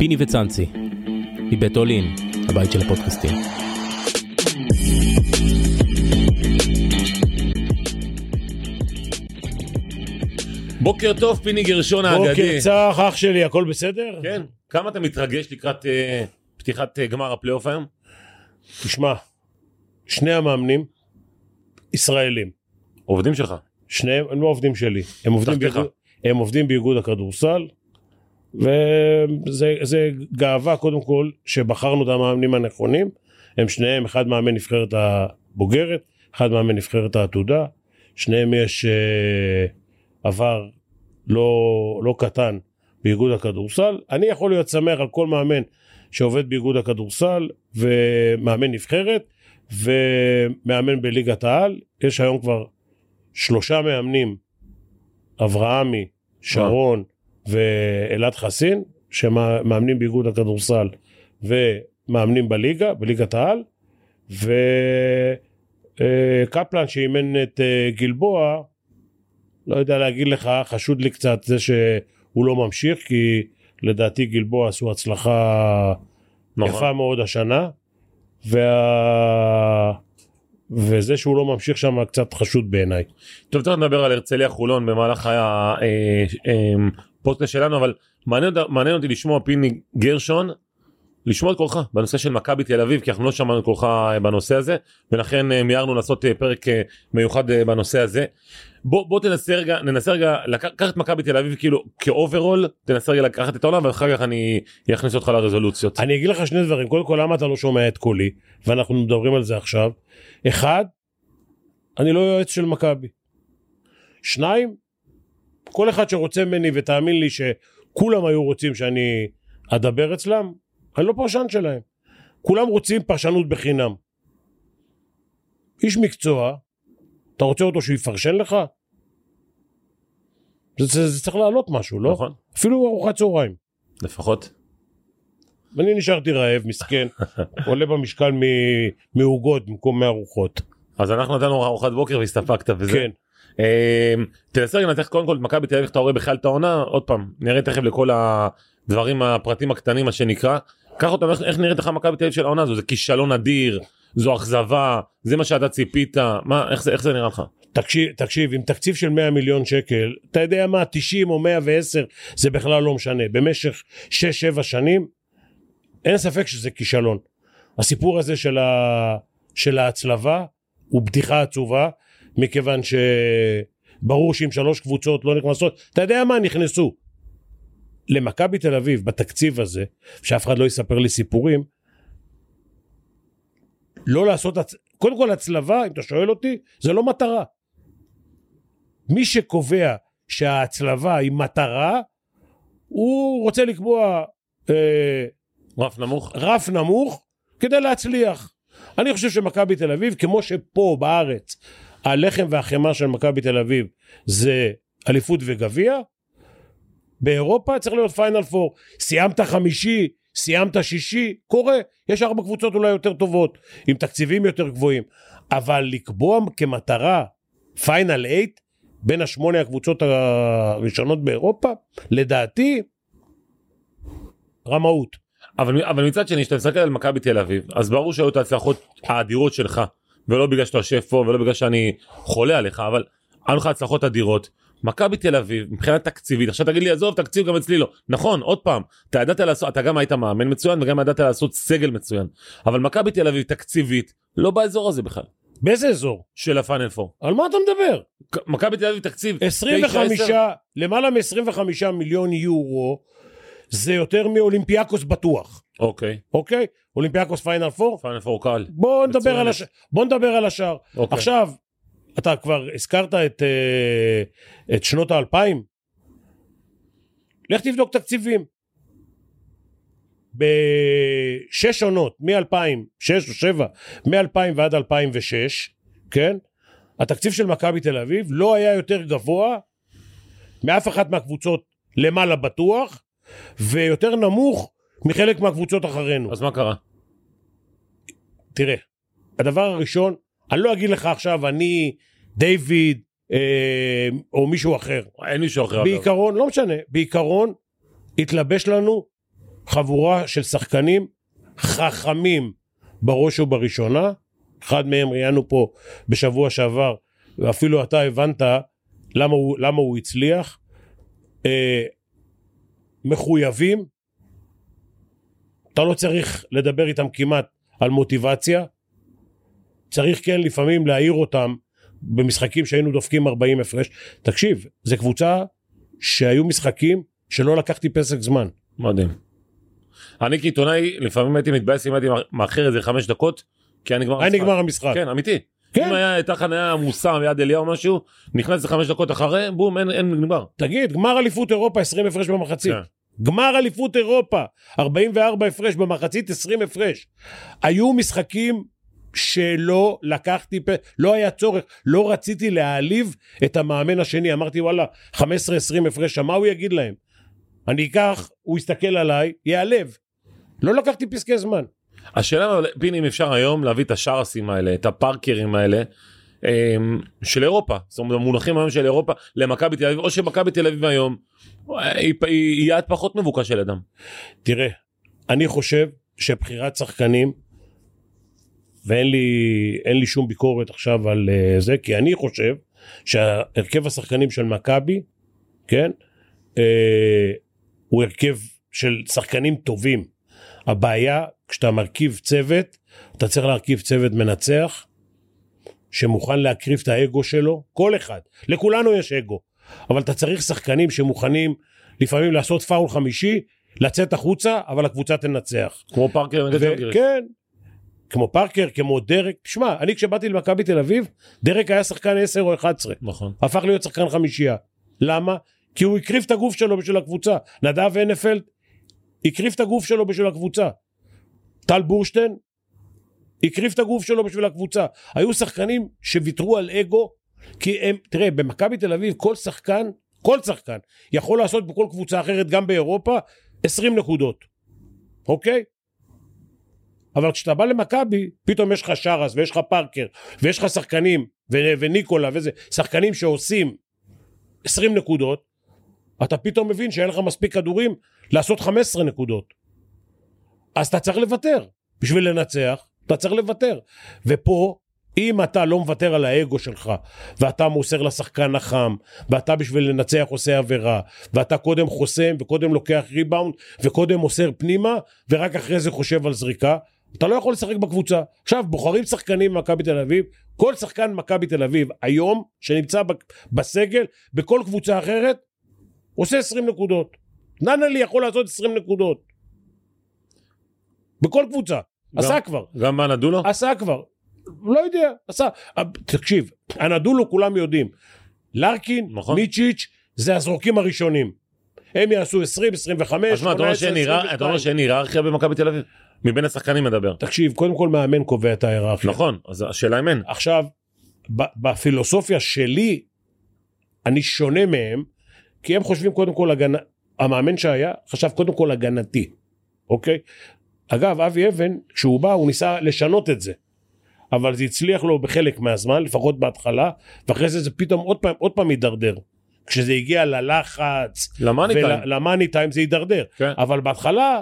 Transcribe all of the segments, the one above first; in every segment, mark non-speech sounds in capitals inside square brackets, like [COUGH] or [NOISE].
פיני וצאנצי, מבית אולין, הבית של הפודקאסטים. בוקר טוב, פיני גרשון האגדי. בוקר צח, אח שלי, הכל בסדר? כן, כמה אתה מתרגש לקראת אה, פתיחת אה, גמר הפלייאוף היום? תשמע, שני המאמנים ישראלים. עובדים שלך. שניהם, הם לא עובדים שלי. הם עובדים. באיגוד, הם עובדים באיגוד הכדורסל, וזה זה גאווה קודם כל שבחרנו את המאמנים הנכונים. הם שניהם, אחד מאמן נבחרת הבוגרת, אחד מאמן נבחרת העתודה. שניהם יש אה, עבר לא, לא קטן באיגוד הכדורסל. אני יכול להיות שמח על כל מאמן שעובד באיגוד הכדורסל ומאמן נבחרת ומאמן בליגת העל. יש היום כבר שלושה מאמנים, אברהמי, שרון ואלעד חסין, שמאמנים באיגוד הכדורסל ומאמנים בליגה, בליגת העל, וקפלן שאימן את אה, גלבוע, לא יודע להגיד לך, חשוד לי קצת זה שהוא לא ממשיך, כי לדעתי גלבוע עשו הצלחה נכון. יפה מאוד השנה, וה... וזה שהוא לא ממשיך שם קצת חשוד בעיניי. טוב, תכף נדבר על הרצליה חולון במהלך הפודקאסט שלנו, אבל מעניין, מעניין אותי לשמוע פיני גרשון, לשמוע את קולך בנושא של מכבי תל אביב, כי אנחנו לא שמענו את קולך אה, בנושא הזה, ולכן אה, מיהרנו לעשות אה, פרק מיוחד בנושא הזה. בוא, בוא תנסה רגע, ננסה רגע, לקח קח את מכבי תל אביב כאילו כאוברול, תנסה רגע לקחת את העולם, ואחר כך אני אכניס אותך לרזולוציות. אני אגיד לך שני דברים, קודם כל למה אתה לא שומע את קולי, ואנחנו מדברים על זה עכשיו. אחד, אני לא יועץ של מכבי. שניים, כל אחד שרוצה ממני, ותאמין לי שכולם היו רוצים שאני אדבר אצלם, אני לא פרשן שלהם. כולם רוצים פרשנות בחינם. איש מקצוע, אתה רוצה אותו שהוא יפרשן לך? זה, זה, זה צריך לעלות משהו, לא? נכון, אפילו ארוחת צהריים. לפחות. אני נשארתי רעב, מסכן, [LAUGHS] עולה במשקל מעוגות במקום מארוחות. אז אנחנו נתנו ארוחת בוקר והסתפקת בזה. כן. אה, תנסה לנתח קודם כל את מכבי תל אביב איך אתה רואה בכלל את העונה עוד פעם נראה תכף לכל הדברים הפרטים הקטנים מה שנקרא. קח אותם איך נראית לך מכבי תל אביב של העונה הזו זה כישלון אדיר זו אכזבה זה מה שאתה ציפית מה איך זה איך זה נראה לך. תקשיב, תקשיב, עם תקציב של 100 מיליון שקל, אתה יודע מה, 90 או 110, זה בכלל לא משנה. במשך 6-7 שנים, אין ספק שזה כישלון. הסיפור הזה של, ה... של ההצלבה הוא בדיחה עצובה, מכיוון שברור שאם שלוש קבוצות לא נכנסות, אתה יודע מה, נכנסו. למכבי תל אביב, בתקציב הזה, שאף אחד לא יספר לי סיפורים, לא לעשות, הצ... קודם כל הצלבה, אם אתה שואל אותי, זה לא מטרה. מי שקובע שההצלבה היא מטרה, הוא רוצה לקבוע אה, רף נמוך. רף נמוך כדי להצליח. אני חושב שמכבי תל אביב, כמו שפה בארץ הלחם והחמאה של מכבי תל אביב זה אליפות וגביע, באירופה צריך להיות פיינל פור. סיימת חמישי, סיימת שישי, קורה. יש ארבע קבוצות אולי יותר טובות, עם תקציבים יותר גבוהים. אבל לקבוע כמטרה פיינל אייט בין השמונה הקבוצות הראשונות באירופה, לדעתי, רמאות. אבל, אבל מצד שני כשאתה מסתכל על מכבי תל אביב אז ברור שהיו את ההצלחות האדירות שלך ולא בגלל שאתה יושב פה ולא בגלל שאני חולה עליך אבל היו לך הצלחות אדירות. מכבי תל אביב מבחינה תקציבית עכשיו תגיד לי עזוב תקציב גם אצלי לא נכון עוד פעם אתה ידעת לעשות אתה גם היית מאמן מצוין וגם ידעת לעשות סגל מצוין אבל מכבי תל אביב תקציבית לא באזור הזה בכלל באיזה אזור? של ה final four. על מה אתה מדבר? מכבי תל אביב תקציב 25, 9-10. למעלה מ-25 מיליון יורו, זה יותר מאולימפיאקוס בטוח, אוקיי אוקיי? אולימפיאקוס final four? final four קל. בוא נדבר. על, הש... בוא נדבר על השאר. אוקיי. עכשיו, אתה כבר הזכרת את, אה, את שנות האלפיים? לך תבדוק תקציבים. בשש עונות, מ-2000, שש או שבע, מ-2000 ועד 2006, כן? התקציב של מכבי תל אביב לא היה יותר גבוה מאף אחת מהקבוצות למעלה בטוח, ויותר נמוך מחלק מהקבוצות אחרינו. אז מה קרה? תראה, הדבר הראשון, אני לא אגיד לך עכשיו, אני, דיוויד, אה, או מישהו אחר. אין מישהו אחר. אגב. בעיקרון, לא משנה, בעיקרון, התלבש לנו חבורה של שחקנים חכמים בראש ובראשונה. אחד מהם ראיינו פה בשבוע שעבר, ואפילו אתה הבנת למה הוא, למה הוא הצליח. אה, מחויבים, אתה לא צריך לדבר איתם כמעט על מוטיבציה, צריך כן לפעמים להעיר אותם במשחקים שהיינו דופקים 40 הפרש. תקשיב, זו קבוצה שהיו משחקים שלא לקחתי פסק זמן. מדהים. אני כעיתונאי לפעמים הייתי מתבאס אם הייתי מאחר איזה חמש דקות כי היה נגמר היה המשחק. נגמר המשחק. כן אמיתי. כן. אם היה הייתה חניה עמוסה מיד אליהו משהו נכנס לחמש דקות אחרי בום אין אין נגמר. תגיד, גמר אליפות אירופה 20 הפרש במחצית. כן. גמר אליפות אירופה 44 הפרש במחצית 20 הפרש. היו משחקים שלא לקחתי. לא היה צורך, לא רציתי להעליב את המאמן השני, אמרתי וואלה 15-20 הפרש, מה הוא יגיד להם? אני אקח, הוא יסתכל עליי, ייעלב. לא לקחתי פסקי זמן. השאלה פיני אם אפשר היום להביא את השארסים האלה את הפארקרים האלה. אמ, של אירופה זאת אומרת המונחים היום של אירופה למכבי תל אביב או שמכבי תל אביב היום אה, היא יעד פחות מבוקש של אדם. תראה, אני חושב שבחירת שחקנים, ואין לי, לי שום ביקורת עכשיו על uh, זה, כי אני חושב שהרכב השחקנים של מכבי, כן, uh, הוא הרכב של שחקנים טובים. הבעיה, כשאתה מרכיב צוות, אתה צריך להרכיב צוות מנצח, שמוכן להקריב את האגו שלו, כל אחד, לכולנו יש אגו, אבל אתה צריך שחקנים שמוכנים לפעמים לעשות פאול חמישי, לצאת החוצה, אבל הקבוצה תנצח. כמו פארקר ז'לגיריס. כן, כמו פארקר, כמו דרק. שמע, אני כשבאתי למכבי תל אביב, דרק היה שחקן 10 או 11. נכון. הפך להיות שחקן חמישייה. למה? כי הוא הקריב את הגוף שלו בשביל הקבוצה. נדב הנפלד הקריב את הגוף שלו בשביל הקבוצה. טל בורשטיין הקריב את הגוף שלו בשביל הקבוצה. היו שחקנים שוויתרו על אגו, כי הם, תראה, במכבי תל אביב כל שחקן, כל שחקן, יכול לעשות בכל קבוצה אחרת, גם באירופה, 20 נקודות, אוקיי? אבל כשאתה בא למכבי, פתאום יש לך שרס ויש לך פארקר ויש לך שחקנים ו- וניקולה וזה, שחקנים שעושים 20 נקודות, אתה פתאום מבין שאין לך מספיק כדורים לעשות 15 נקודות. אז אתה צריך לוותר. בשביל לנצח, אתה צריך לוותר. ופה, אם אתה לא מוותר על האגו שלך, ואתה מוסר לשחקן החם, ואתה בשביל לנצח עושה עבירה, ואתה קודם חוסם, וקודם לוקח ריבאונד, וקודם מוסר פנימה, ורק אחרי זה חושב על זריקה, אתה לא יכול לשחק בקבוצה. עכשיו, בוחרים שחקנים במכבי תל אביב, כל שחקן במכבי תל אביב היום, שנמצא בסגל, בכל קבוצה אחרת, עושה 20 נקודות. ננלי יכול לעשות 20 נקודות. בכל קבוצה. עשה כבר. גם מה נדו לו? עשה כבר. לא יודע, עשה. אה, תקשיב, הנדולו כולם יודעים. לארקין, נכון. מיצ'יץ', זה הזרוקים הראשונים. הם יעשו 20, 25, אז מה, אתה אומר 18, שאין הירר- אתה אומר 22. שאין היררכיה במכבי תל אביב? מבין השחקנים מדבר. תקשיב, קודם כל מאמן קובע את ההיררכיה. נכון, אז השאלה אם אין. עכשיו, בפילוסופיה שלי, אני שונה מהם, כי הם חושבים קודם כל הגנה, המאמן שהיה חשב קודם כל הגנתי, אוקיי? אגב, אבי אבן, כשהוא בא, הוא ניסה לשנות את זה. אבל זה הצליח לו בחלק מהזמן, לפחות בהתחלה, ואחרי זה זה פתאום עוד פעם, עוד פעם הידרדר. כשזה הגיע ללחץ, למאני טיים. ולמאני טיים זה הידרדר. כן. אבל בהתחלה,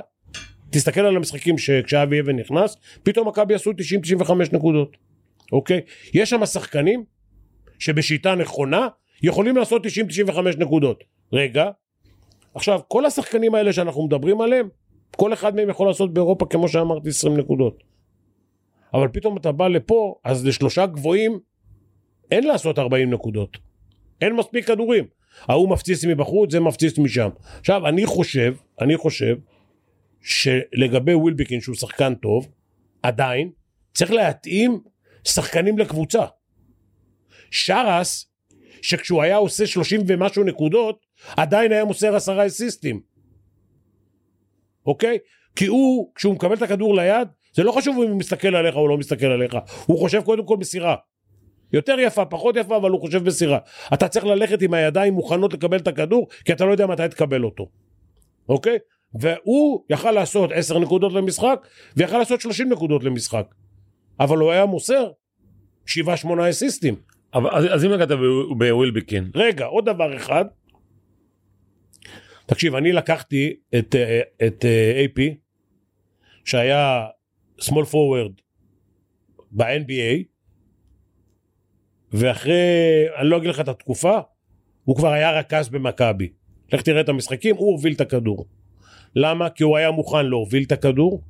תסתכל על המשחקים שכשאבי אבן נכנס, פתאום מכבי עשו 90-95 נקודות. אוקיי? יש שם שחקנים שבשיטה נכונה יכולים לעשות 90-95 נקודות. רגע, עכשיו כל השחקנים האלה שאנחנו מדברים עליהם, כל אחד מהם יכול לעשות באירופה כמו שאמרתי 20 נקודות. אבל פתאום אתה בא לפה, אז לשלושה גבוהים אין לעשות 40 נקודות. אין מספיק כדורים. ההוא מפציץ מבחוץ, זה מפציץ משם. עכשיו, אני חושב, אני חושב, שלגבי ווילבקין שהוא שחקן טוב, עדיין צריך להתאים שחקנים לקבוצה. שרס, שכשהוא היה עושה 30 ומשהו נקודות, עדיין היה מוסר עשרה אסיסטים. אוקיי? כי הוא, כשהוא מקבל את הכדור ליד, זה לא חשוב אם הוא מסתכל עליך או לא מסתכל עליך, הוא חושב קודם כל מסירה. יותר יפה, פחות יפה, אבל הוא חושב מסירה. אתה צריך ללכת עם הידיים מוכנות לקבל את הכדור, כי אתה לא יודע מתי תקבל אותו. אוקיי? והוא יכל לעשות 10 נקודות למשחק, ויכל לעשות 30 נקודות למשחק. אבל הוא היה מוסר 7-8 אסיסטים. אבל- אז אז אם נגעת בווילבקין, רגע, עוד דבר אחד. תקשיב, אני לקחתי את, אה, את אה, AP, שהיה small forward ב-NBA, ואחרי, אני לא אגיד לך את התקופה, הוא כבר היה רכז במכבי. לך תראה את המשחקים, הוא הוביל את הכדור. למה? כי הוא היה מוכן להוביל את הכדור,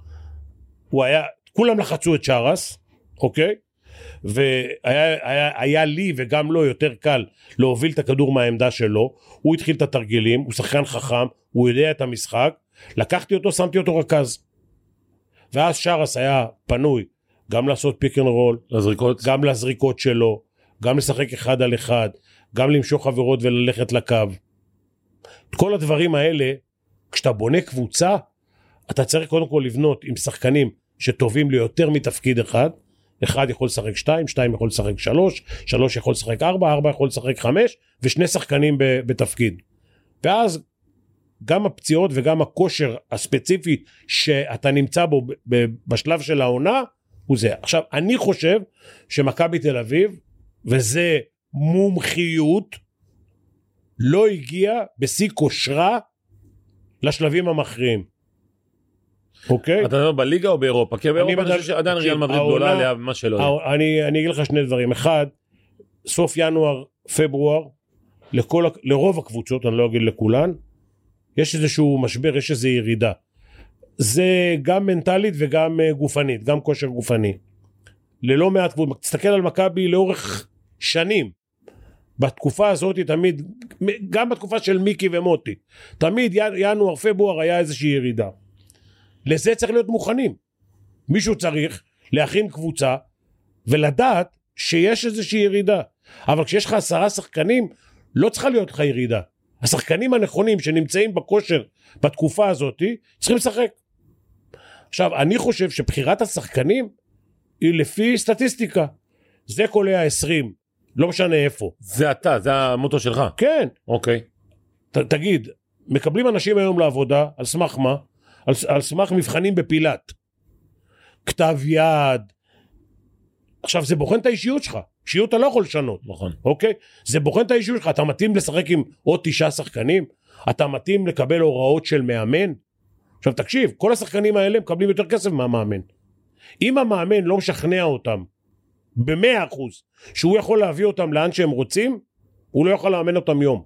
הוא היה, כולם לחצו את שרס, אוקיי? והיה היה, היה לי וגם לו יותר קל להוביל את הכדור מהעמדה שלו, הוא התחיל את התרגילים, הוא שחקן חכם, הוא יודע את המשחק, לקחתי אותו, שמתי אותו רכז. ואז שאראס היה פנוי גם לעשות pick and roll, לזריקות. גם לזריקות שלו, גם לשחק אחד על אחד, גם למשוך עבירות וללכת לקו. את כל הדברים האלה, כשאתה בונה קבוצה, אתה צריך קודם כל לבנות עם שחקנים שטובים ליותר מתפקיד אחד, אחד יכול לשחק שתיים, שתיים יכול לשחק שלוש, שלוש יכול לשחק ארבע, ארבע יכול לשחק חמש, ושני שחקנים בתפקיד. ואז גם הפציעות וגם הכושר הספציפי שאתה נמצא בו בשלב של העונה, הוא זה. עכשיו, אני חושב שמכבי תל אביב, וזה מומחיות, לא הגיע בשיא כושרה לשלבים המכריעים. אוקיי? אתה מדבר בליגה או באירופה? כי באירופה אני חושב שעדיין ריאל מדריד גדולה עליה ממה שלא יהיה. אני, אני אגיד לך שני דברים. אחד, סוף ינואר, פברואר, לכל, לרוב הקבוצות, אני לא אגיד לכולן, יש איזשהו משבר, יש איזו ירידה. זה גם מנטלית וגם אה, גופנית, גם כושר גופני. ללא מעט קבוצות, תסתכל על מכבי לאורך שנים. בתקופה הזאת תמיד, גם בתקופה של מיקי ומוטי, תמיד ינ- ינואר, פברואר היה איזושהי ירידה. לזה צריך להיות מוכנים. מישהו צריך להכין קבוצה ולדעת שיש איזושהי ירידה. אבל כשיש לך עשרה שחקנים, לא צריכה להיות לך ירידה. השחקנים הנכונים שנמצאים בכושר בתקופה הזאת צריכים לשחק. עכשיו, אני חושב שבחירת השחקנים היא לפי סטטיסטיקה. זה קולע 20, לא משנה איפה. זה אתה, זה המוטו שלך. כן, אוקיי. ת, תגיד, מקבלים אנשים היום לעבודה, על סמך מה? על, על סמך מבחנים בפילת. כתב יד. עכשיו, זה בוחן את האישיות שלך. אישיות אתה לא יכול לשנות. נכון. אוקיי? זה בוחן את האישיות שלך, אתה מתאים לשחק עם עוד תשעה שחקנים? אתה מתאים לקבל הוראות של מאמן? עכשיו תקשיב, כל השחקנים האלה מקבלים יותר כסף מהמאמן. אם המאמן לא משכנע אותם במאה אחוז שהוא יכול להביא אותם לאן שהם רוצים, הוא לא יכול לאמן אותם יום.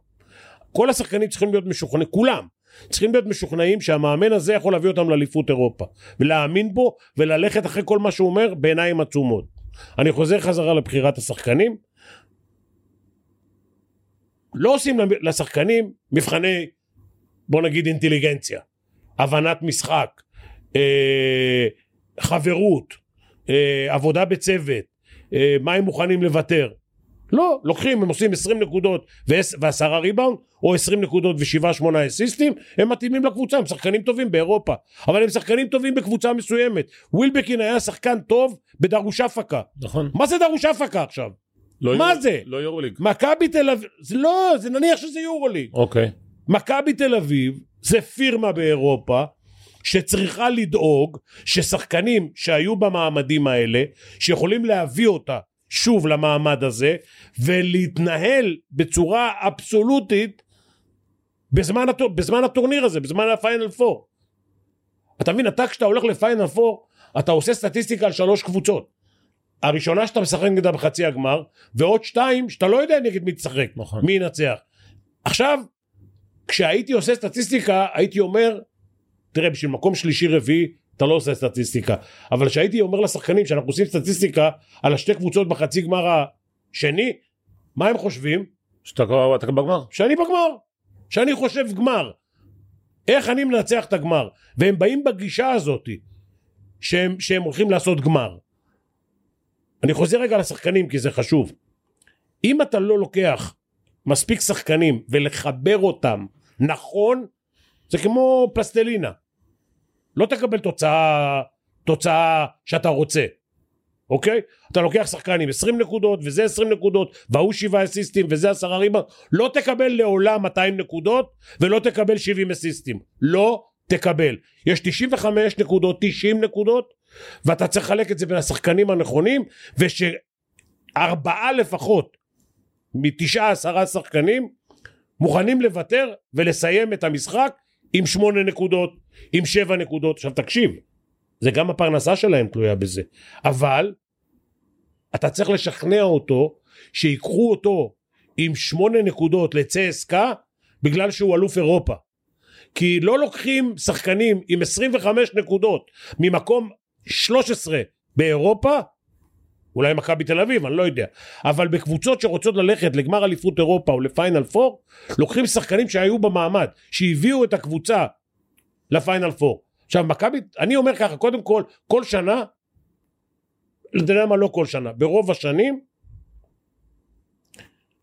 כל השחקנים צריכים להיות משוכנעים, כולם, צריכים להיות משוכנעים שהמאמן הזה יכול להביא אותם לאליפות אירופה. ולהאמין בו וללכת אחרי כל מה שהוא אומר בעיניים עצומות. אני חוזר חזרה לבחירת השחקנים. לא עושים לשחקנים מבחני, בוא נגיד אינטליגנציה, הבנת משחק, אה, חברות, אה, עבודה בצוות, אה, מה הם מוכנים לוותר. לא, לוקחים, הם עושים 20 נקודות ועשרה ריבאונד, או 20 נקודות ושבעה שמונה אסיסטים, הם מתאימים לקבוצה, הם שחקנים טובים באירופה, אבל הם שחקנים טובים בקבוצה מסוימת. ווילבקין היה שחקן טוב בדרוש אפקה. נכון. מה זה דרוש אפקה עכשיו? לא מה יורו- זה? לא יורוליג. מכבי תל אביב, זה לא, זה נניח שזה יורוליג. אוקיי. מכבי תל אביב זה פירמה באירופה שצריכה לדאוג ששחקנים שהיו במעמדים האלה, שיכולים להביא אותה שוב למעמד הזה, ולהתנהל בצורה אבסולוטית בזמן, הטור, בזמן הטורניר הזה, בזמן הפיינל פור. אתה מבין, אתה כשאתה הולך לפיינל פור, אתה עושה סטטיסטיקה על שלוש קבוצות. הראשונה שאתה משחק נגדה בחצי הגמר, ועוד שתיים שאתה לא יודע נגד מי תשחק, נכון. מי ינצח. עכשיו, כשהייתי עושה סטטיסטיקה, הייתי אומר, תראה, בשביל מקום שלישי רביעי, אתה לא עושה סטטיסטיקה. אבל כשהייתי אומר לשחקנים שאנחנו עושים סטטיסטיקה על השתי קבוצות בחצי גמר השני, מה הם חושבים? שאתה בגמר. שאני בגמר. שאני חושב גמר. איך אני מנצח את הגמר? והם באים בגישה הזאת שהם, שהם הולכים לעשות גמר. אני חוזר רגע לשחקנים כי זה חשוב. אם אתה לא לוקח מספיק שחקנים ולחבר אותם נכון, זה כמו פלסטלינה. לא תקבל תוצאה, תוצאה שאתה רוצה, אוקיי? אתה לוקח שחקן עם 20 נקודות וזה 20 נקודות וההוא 7 אסיסטים וזה 10 ריבה, לא תקבל לעולם 200 נקודות ולא תקבל 70 אסיסטים. לא תקבל. יש 95 נקודות, 90 נקודות, ואתה צריך לחלק את זה בין השחקנים הנכונים, ושארבעה לפחות מתשעה עשרה שחקנים מוכנים לוותר ולסיים את המשחק עם שמונה נקודות, עם שבע נקודות. עכשיו תקשיב, זה גם הפרנסה שלהם תלויה בזה. אבל אתה צריך לשכנע אותו שיקחו אותו עם שמונה נקודות לצסקה בגלל שהוא אלוף אירופה. כי לא לוקחים שחקנים עם 25 נקודות ממקום 13 באירופה, אולי מכבי תל אביב, אני לא יודע, אבל בקבוצות שרוצות ללכת לגמר אליפות אירופה או לפיינל פור, לוקחים שחקנים שהיו במעמד, שהביאו את הקבוצה לפיינל פור. עכשיו מכבי, אני אומר ככה, קודם כל, כל שנה, אתה יודע מה, לא כל שנה, ברוב השנים,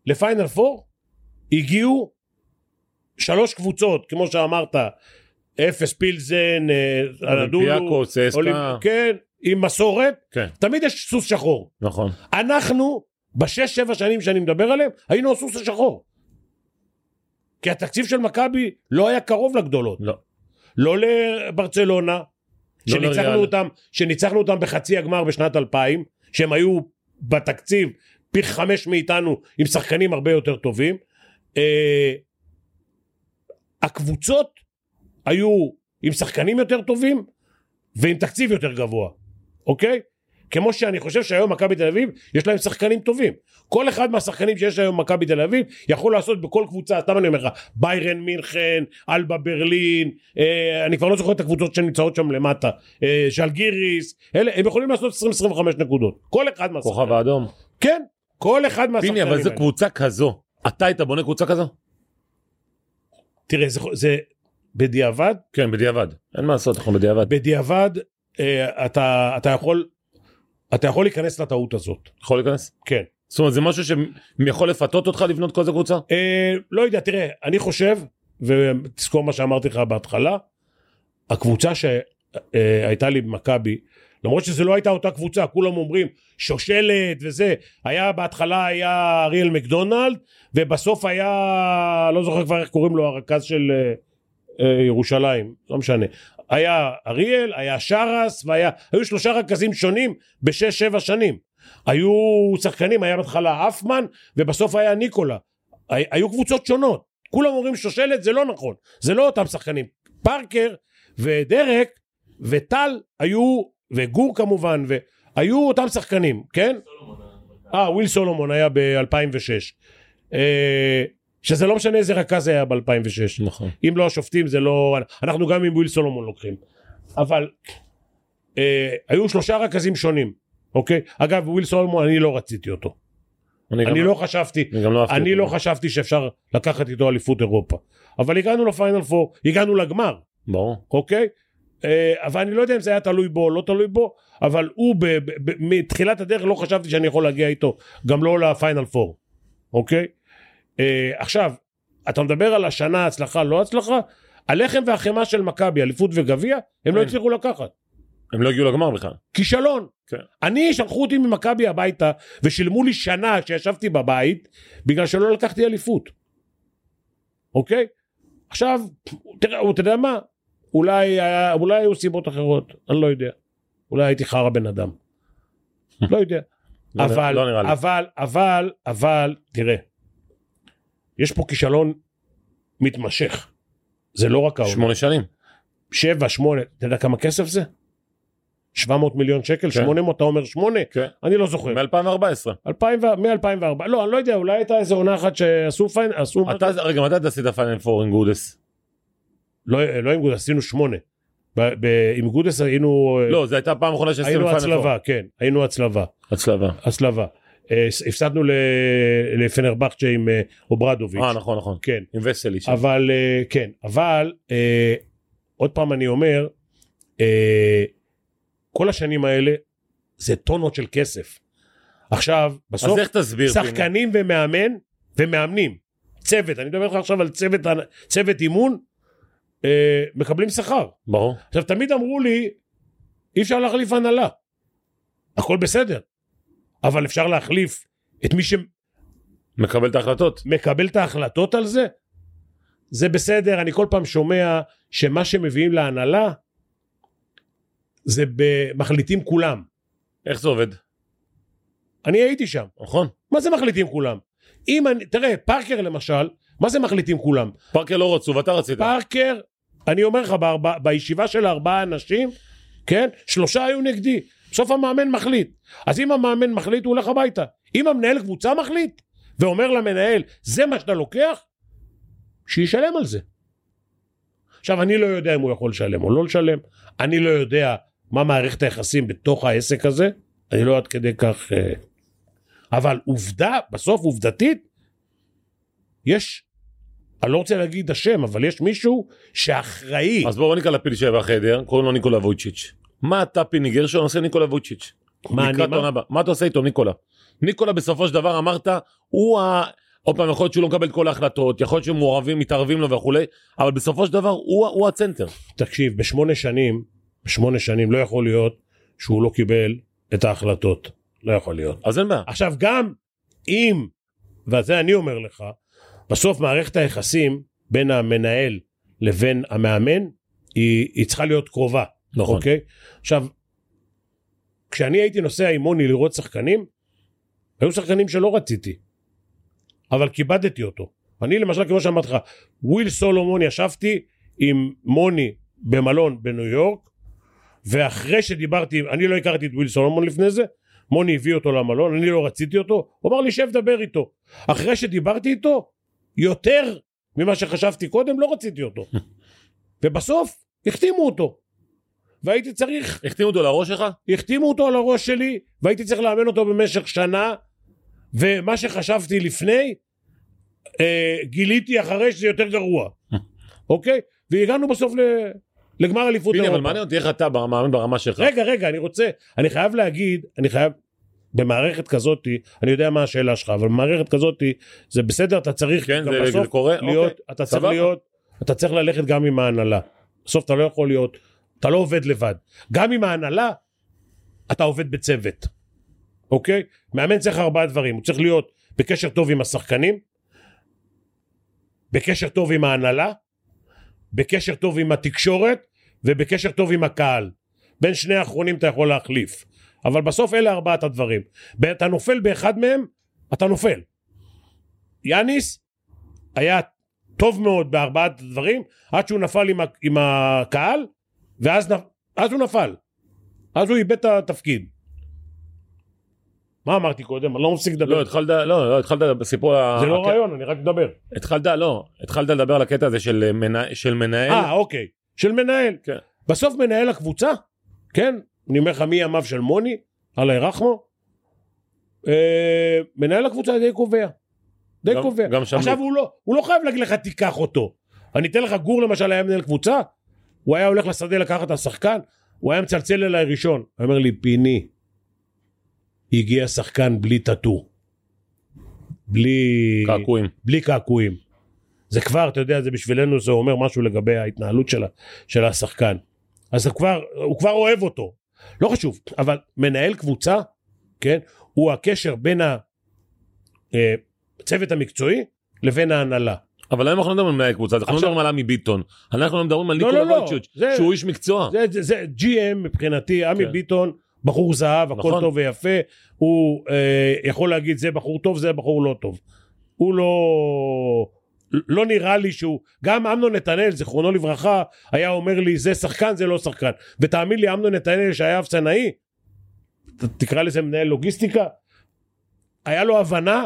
לפיינל פור הגיעו שלוש קבוצות, כמו שאמרת, אפס פילזן, אה, הנדולו, אולימפיאקוס, צסקה. אולימפ- כן, עם מסורת, כן, תמיד יש סוס שחור. נכון. אנחנו, בשש שבע שנים שאני מדבר עליהם, היינו הסוס השחור. כי התקציב של מכבי לא היה קרוב לגדולות. לא. לא לברצלונה, לא שניצחנו לריאל. אותם, שניצחנו אותם בחצי הגמר בשנת 2000, שהם היו בתקציב פי חמש מאיתנו עם שחקנים הרבה יותר טובים. אה, הקבוצות היו עם שחקנים יותר טובים ועם תקציב יותר גבוה, אוקיי? כמו שאני חושב שהיום מכבי תל אביב יש להם שחקנים טובים. כל אחד מהשחקנים שיש היום במכבי תל אביב יכול לעשות בכל קבוצה, סתם אני אומר לך, ביירן מינכן, אלבה ברלין, אה, אני כבר לא זוכר את הקבוצות שנמצאות שם למטה, אה, ז'לגיריס, אלה, הם יכולים לעשות 20-25 נקודות. כל אחד מהשחקנים. כוכב האדום. כן, כל אחד מהשחקנים פיני, אבל זו. קבוצה כזו. אתה היית בונה קבוצה כזו? תראה, זה, זה בדיעבד, כן, בדיעבד. אין מה לעשות, אנחנו בדיעבד. בדיעבד אתה, אתה יכול אתה יכול להיכנס לטעות הזאת. יכול להיכנס? כן. זאת אומרת, זה משהו שיכול לפתות אותך לבנות כזו קבוצה? אה, לא יודע, תראה, אני חושב, ותזכור מה שאמרתי לך בהתחלה, הקבוצה שהייתה לי במכבי, למרות שזו לא הייתה אותה קבוצה, כולם אומרים שושלת וזה, היה בהתחלה היה אריאל מקדונלד, ובסוף היה, לא זוכר כבר איך קוראים לו, הרכז של אה, אה, ירושלים, לא משנה. היה אריאל, היה שרס, והיה, היו שלושה רכזים שונים בשש שבע שנים. היו שחקנים, היה בהתחלה אפמן, ובסוף היה ניקולה. הי- היו קבוצות שונות. כולם אומרים שושלת, זה לא נכון. זה לא אותם שחקנים. פארקר ודרק וטל היו, וגור כמובן, והיו אותם שחקנים, כן? אה, וויל סולומון היה ב-2006. שזה לא משנה איזה רכז היה ב-2006. נכון. אם לא השופטים זה לא... אנחנו גם עם וויל סולומון לוקחים. אבל אה, היו שלושה רכזים שונים, אוקיי? אגב, וויל סולומון, אני לא רציתי אותו. אני לא חשבתי, אני גם לא אהבתי אני אותו. לא חשבתי שאפשר לקחת איתו אליפות אירופה. אבל הגענו לפיינל פור, הגענו לגמר, ברור. אוקיי? אה, אבל אני לא יודע אם זה היה תלוי בו או לא תלוי בו, אבל הוא ב, ב, ב, מתחילת הדרך לא חשבתי שאני יכול להגיע איתו, גם לא לפיינל פור, אוקיי? אה, עכשיו, אתה מדבר על השנה הצלחה לא הצלחה, הלחם והחמאה של מכבי, אליפות וגביע, הם לא כן. הצליחו לקחת. הם לא הגיעו לגמר בכלל. כישלון. כן. אני, שלחו אותי ממכבי הביתה ושילמו לי שנה שישבתי בבית בגלל שלא לקחתי אליפות. אוקיי? עכשיו, תראה, אתה יודע מה? אולי, היה- אולי היו סיבות אחרות, אני לא יודע. אולי הייתי חרא בן אדם. [LAUGHS] לא יודע. לא אבל, לא לי. אבל, אבל, אבל, תראה, יש פה כישלון מתמשך. זה לא רק העונה. שמונה שנים. שבע, שמונה, אתה יודע כמה כסף זה? 700 מיליון שקל, כן. 800, אתה אומר 8? כן. אני לא זוכר. מ-2014. מ-2004, לא, אני לא יודע, אולי הייתה איזה עונה אחת שעשו פיין, עשו, אתה, רגע, מתי אתה עשית פיינל פור עם גודס? לא, לא עם גודס, עשינו שמונה. ב- ב- עם גודס היינו, לא, זו הייתה הפעם האחרונה שעשינו היינו פיינל פור. הצלבה, כן, היינו הצלבה, הצלבה. הצלבה. אה, הפסדנו ל- לפנרבכצ'ה עם אה, אוברדוביץ', אה, נכון, נכון. כן, עם וסלי. שם. אבל אה, כן, אבל עוד פעם אני אומר, כל השנים האלה זה טונות של כסף. עכשיו, בסוף אז איך תסביר? פיני? שחקנים ומאמן ומאמנים, צוות, אני מדבר איתך עכשיו על צוות, צוות אימון, אה, מקבלים שכר. ברור. עכשיו תמיד אמרו לי, אי אפשר להחליף הנהלה. הכל בסדר, אבל אפשר להחליף את מי מקבל את ההחלטות. שמקבל את ההחלטות על זה? זה בסדר, אני כל פעם שומע שמה שמביאים להנהלה זה מחליטים כולם. איך זה עובד? אני הייתי שם. נכון. מה זה מחליטים כולם? אם אני, תראה, פארקר למשל, מה זה מחליטים כולם? פארקר לא רצו ואתה רצית. פארקר, אני אומר לך, בארבע, בישיבה של ארבעה אנשים, כן? שלושה היו נגדי. בסוף המאמן מחליט. אז אם המאמן מחליט, הוא הולך הביתה. אם המנהל קבוצה מחליט, ואומר למנהל, זה מה שאתה לוקח, שישלם על זה. עכשיו, אני לא יודע אם הוא יכול לשלם או לא לשלם, אני לא יודע מה מערכת היחסים בתוך העסק הזה, אני לא עד כדי כך... אה, אבל עובדה, בסוף עובדתית, יש, אני לא רוצה להגיד השם, אבל יש מישהו שאחראי. אז בואו נקרא לפיל שבע בחדר, קוראים לו ניקולה וויצ'יץ'. מה אתה פיני גרשון עושה ניקולה וויצ'יץ'? מה אני, מה? מה אתה עושה איתו ניקולה? ניקולה בסופו של דבר אמרת, הוא ה... עוד פעם יכול להיות שהוא לא מקבל כל ההחלטות, יכול להיות שהם מעורבים, מתערבים לו וכולי, אבל בסופו של דבר הוא, הוא הצנטר. תקשיב, בשמונה שנים, בשמונה שנים לא יכול להיות שהוא לא קיבל את ההחלטות. לא יכול להיות. אז אין בעיה. עכשיו גם אם, וזה אני אומר לך, בסוף מערכת היחסים בין המנהל לבין המאמן היא, היא צריכה להיות קרובה, נכון. אוקיי? עכשיו, כשאני הייתי נוסע עם מוני לראות שחקנים, היו שחקנים שלא רציתי, אבל כיבדתי אותו. אני למשל, כמו שאמרתי לך, וויל סולומון ישבתי עם מוני במלון בניו יורק, ואחרי שדיברתי, אני לא הכרתי את וויל סולומון לפני זה, מוני הביא אותו למלון, אני לא רציתי אותו, הוא אמר לי שב דבר איתו. אחרי שדיברתי איתו, יותר ממה שחשבתי קודם, לא רציתי אותו. [LAUGHS] ובסוף החתימו אותו. והייתי צריך, החתימו אותו לראש שלך? החתימו אותו על הראש שלי, והייתי צריך לאמן אותו במשך שנה, ומה שחשבתי לפני, אה, גיליתי אחרי שזה יותר גרוע. [LAUGHS] אוקיי? והגענו בסוף ל... לגמר אליפות פיני, אבל אירופה. מעניין אותי איך אתה מאמין ברמה שלך. רגע, רגע, אני רוצה, אני חייב להגיד, אני חייב, במערכת כזאתי, אני יודע מה השאלה שלך, אבל במערכת כזאתי, זה בסדר, אתה צריך כן, גם זה- בסוף זה קורה, להיות, אוקיי, אתה צריך. להיות, אתה צריך ללכת גם עם ההנהלה. בסוף אתה לא יכול להיות, אתה לא עובד לבד. גם עם ההנהלה, אתה עובד בצוות, אוקיי? מאמן צריך ארבעה דברים, הוא צריך להיות בקשר טוב עם השחקנים, בקשר טוב עם ההנהלה, בקשר טוב עם התקשורת, ובקשר טוב עם הקהל. בין שני האחרונים אתה יכול להחליף. אבל בסוף אלה ארבעת הדברים. אתה נופל באחד מהם, אתה נופל. יאניס היה טוב מאוד בארבעת הדברים, עד שהוא נפל עם, הקהל, ואז. אז הוא נפל. אז הוא איבד את התפקיד. מה אמרתי קודם? אני לא מפסיק לדבר. לא, התחלת, לא, לא, התחלת בסיפור, זה לא הק- רעיון, אני רק מדבר. התחלת, לא, התחלת לדבר על הקטע הזה של מנהל, של מנהל, אה, אוקיי. של מנהל. כן. בסוף מנהל הקבוצה, כן? אני אומר לך מי ימיו של מוני, אללה ירחמו. אה, מנהל הקבוצה די קובע. די גם- קובע. גם שם עכשיו לי. הוא לא, הוא לא חייב להגיד לך תיקח אותו. אני אתן לך גור למשל היה מנהל קבוצה, הוא היה הולך לשדה לקחת את השחקן, הוא היה מצלצל אליי ראשון. הוא אומר לי פיני, הגיע שחקן בלי טאטו. בלי... קעקועים. בלי קעקועים. זה כבר, אתה יודע, זה בשבילנו זה אומר משהו לגבי ההתנהלות של, של השחקן. אז הוא כבר, הוא כבר אוהב אותו. לא חשוב, אבל מנהל קבוצה, כן, הוא הקשר בין הצוות המקצועי לבין ההנהלה. אבל היום אנחנו לא מדברים על מנהל קבוצה, אנחנו לא מדברים על עמי ביטון, אנחנו לא מדברים על לא, ניקולה לא, וויצ'וץ', זה- שהוא איש מקצוע. זה, GM מבחינתי, עמי כן. ביטון, בחור זהב, הכל נכון. טוב ויפה, הוא אה, יכול להגיד זה בחור טוב, זה בחור לא טוב. הוא לא... לא נראה לי שהוא, גם אמנון נתנאל, זיכרונו לברכה, היה אומר לי זה שחקן, זה לא שחקן. ותאמין לי, אמנון נתנאל שהיה אפסנאי, ת- תקרא לזה מנהל לוגיסטיקה, היה לו הבנה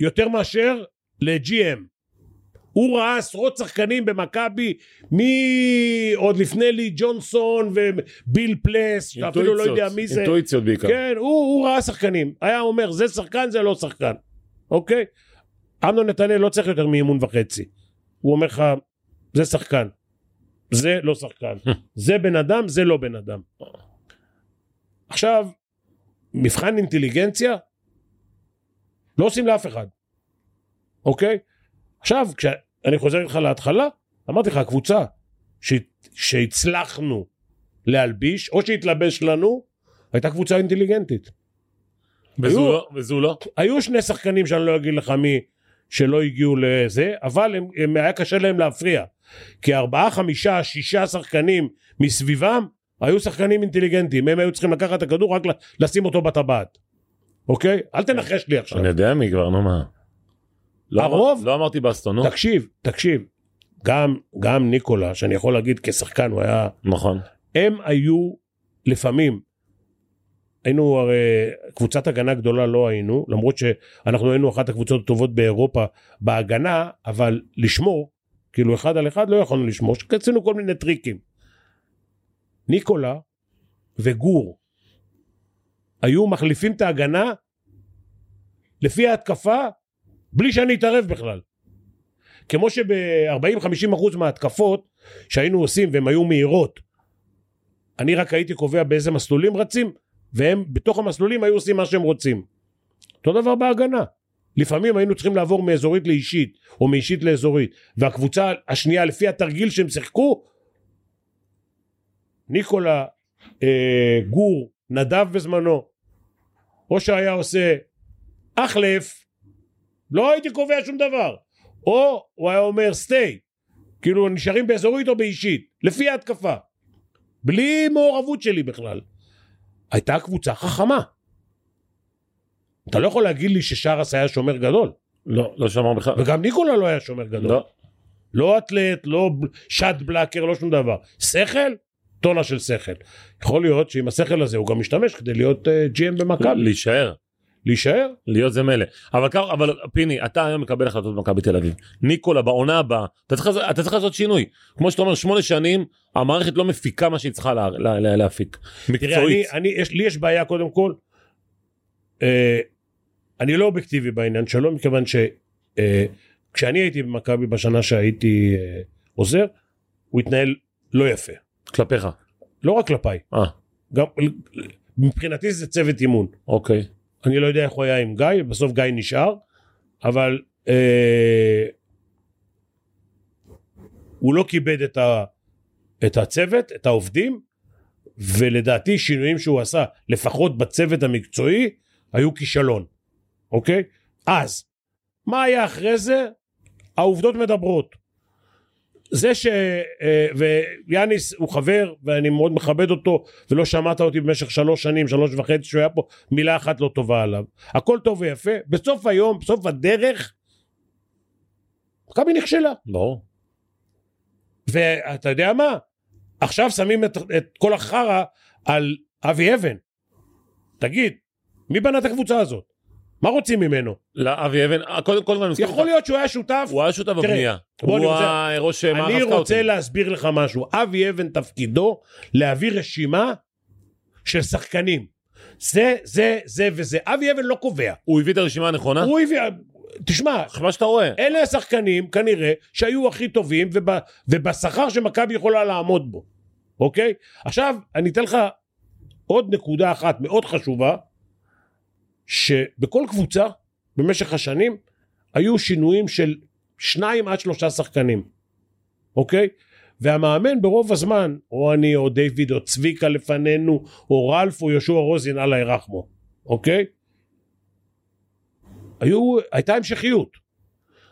יותר מאשר ל-GM. הוא ראה עשרות שחקנים במכבי, מי עוד לפני לי ג'ונסון וביל פלס, שאפילו לא יודע מי זה. אינטואיציות בעיקר. כן, הוא, הוא ראה שחקנים. היה אומר, זה שחקן, זה לא שחקן. אוקיי? אמנון נתנאל לא צריך יותר מאימון וחצי. הוא אומר לך, זה שחקן. זה לא שחקן. [LAUGHS] זה בן אדם, זה לא בן אדם. עכשיו, מבחן אינטליגנציה לא עושים לאף אחד. אוקיי? עכשיו, כשאני חוזר איתך להתחלה, אמרתי לך, הקבוצה ש... שהצלחנו להלביש, או שהתלבש לנו, הייתה קבוצה אינטליגנטית. וזו היו- לא, וזו לא. היו שני שחקנים שאני לא אגיד לך מי שלא הגיעו לזה, אבל הם, הם היה קשה להם להפריע. כי ארבעה, חמישה, שישה שחקנים מסביבם היו שחקנים אינטליגנטים, הם היו צריכים לקחת את הכדור רק לשים אותו בטבעת. אוקיי? אל תנחש לי עכשיו. אני יודע מי כבר, נו מה. לא הרוב- לא אמרתי בסטון, נו. תקשיב, תקשיב, גם, גם ניקולה, שאני יכול להגיד כשחקן, הוא היה... נכון. הם היו לפעמים, היינו הרי, קבוצת הגנה גדולה לא היינו, למרות שאנחנו היינו אחת הקבוצות הטובות באירופה בהגנה, אבל לשמור, כאילו אחד על אחד לא יכולנו לשמור, עשינו כל מיני טריקים. ניקולה וגור היו מחליפים את ההגנה לפי ההתקפה בלי שאני אתערב בכלל. כמו שב-40-50% מההתקפות שהיינו עושים והן היו מהירות אני רק הייתי קובע באיזה מסלולים רצים והם בתוך המסלולים היו עושים מה שהם רוצים. אותו דבר בהגנה. לפעמים היינו צריכים לעבור מאזורית לאישית או מאישית לאזורית והקבוצה השנייה לפי התרגיל שהם שיחקו ניקולה, אה, גור, נדב בזמנו או שהיה עושה החלף לא הייתי קובע שום דבר או הוא היה אומר סטי כאילו נשארים באזורית או באישית לפי ההתקפה בלי מעורבות שלי בכלל הייתה קבוצה חכמה אתה לא יכול להגיד לי ששרס היה שומר גדול לא, לא שמר בכלל. וגם ניקולה לא היה שומר גדול לא. לא אתלט, לא שד בלאקר, לא שום דבר. שכל, טונה של שכל. יכול להיות שעם השכל הזה הוא גם משתמש כדי להיות uh, GM במכבי. להישאר. להישאר? להיות זה מילא. אבל, אבל פיני, אתה היום מקבל החלטות במכבי תל אביב. ניקולה בעונה הבאה, אתה צריך, אתה צריך לעשות שינוי. כמו שאתה אומר, שמונה שנים, המערכת לא מפיקה מה שהיא צריכה לה, לה, לה, להפיק. תראה, אני, מקצועית. אני, יש, לי יש בעיה קודם כל. אה, אני לא אובייקטיבי בעניין שלו, מכיוון שכשאני הייתי במכבי בשנה שהייתי אה, עוזר, הוא התנהל לא יפה. כלפיך. לא רק כלפיי, אה, גם מבחינתי זה צוות אימון. אוקיי. אני לא יודע איך הוא היה עם גיא, בסוף גיא נשאר, אבל אה, הוא לא כיבד את, ה, את הצוות, את העובדים, ולדעתי שינויים שהוא עשה, לפחות בצוות המקצועי, היו כישלון, אוקיי? אז, מה היה אחרי זה? העובדות מדברות. זה ש... אה, ויאניס הוא חבר ואני מאוד מכבד אותו ולא שמעת אותי במשך שלוש שנים, שלוש וחצי שהוא היה פה, מילה אחת לא טובה עליו. הכל טוב ויפה, בסוף היום, בסוף הדרך, מכבי נכשלה. ברור. ואתה יודע מה? עכשיו שמים את, את כל החרא על אבי אבן. תגיד, מי בנה את הקבוצה הזאת? מה רוצים ממנו? לאבי אבן, אה, קודם כל, אני מזכיר יכול להיות שהוא היה שותף הוא היה שותף תראה, בבנייה. אני הוא הראש מערך אני ה scouting. רוצה להסביר לך משהו. אבי אבן תפקידו להביא רשימה של שחקנים. זה, זה, זה וזה. אבי אבן לא קובע. הוא הביא את הרשימה הנכונה? הוא הביא... תשמע, מה שאתה רואה. אלה השחקנים כנראה שהיו הכי טובים וב, ובשכר שמכבי יכולה לעמוד בו, אוקיי? עכשיו, אני אתן לך עוד נקודה אחת מאוד חשובה, שבכל קבוצה במשך השנים היו שינויים של שניים עד שלושה שחקנים, אוקיי? והמאמן ברוב הזמן, או אני או דיוויד או צביקה לפנינו, או רלף או יהושע רוזין, אללה ירחמו, אוקיי? היו, הייתה המשכיות.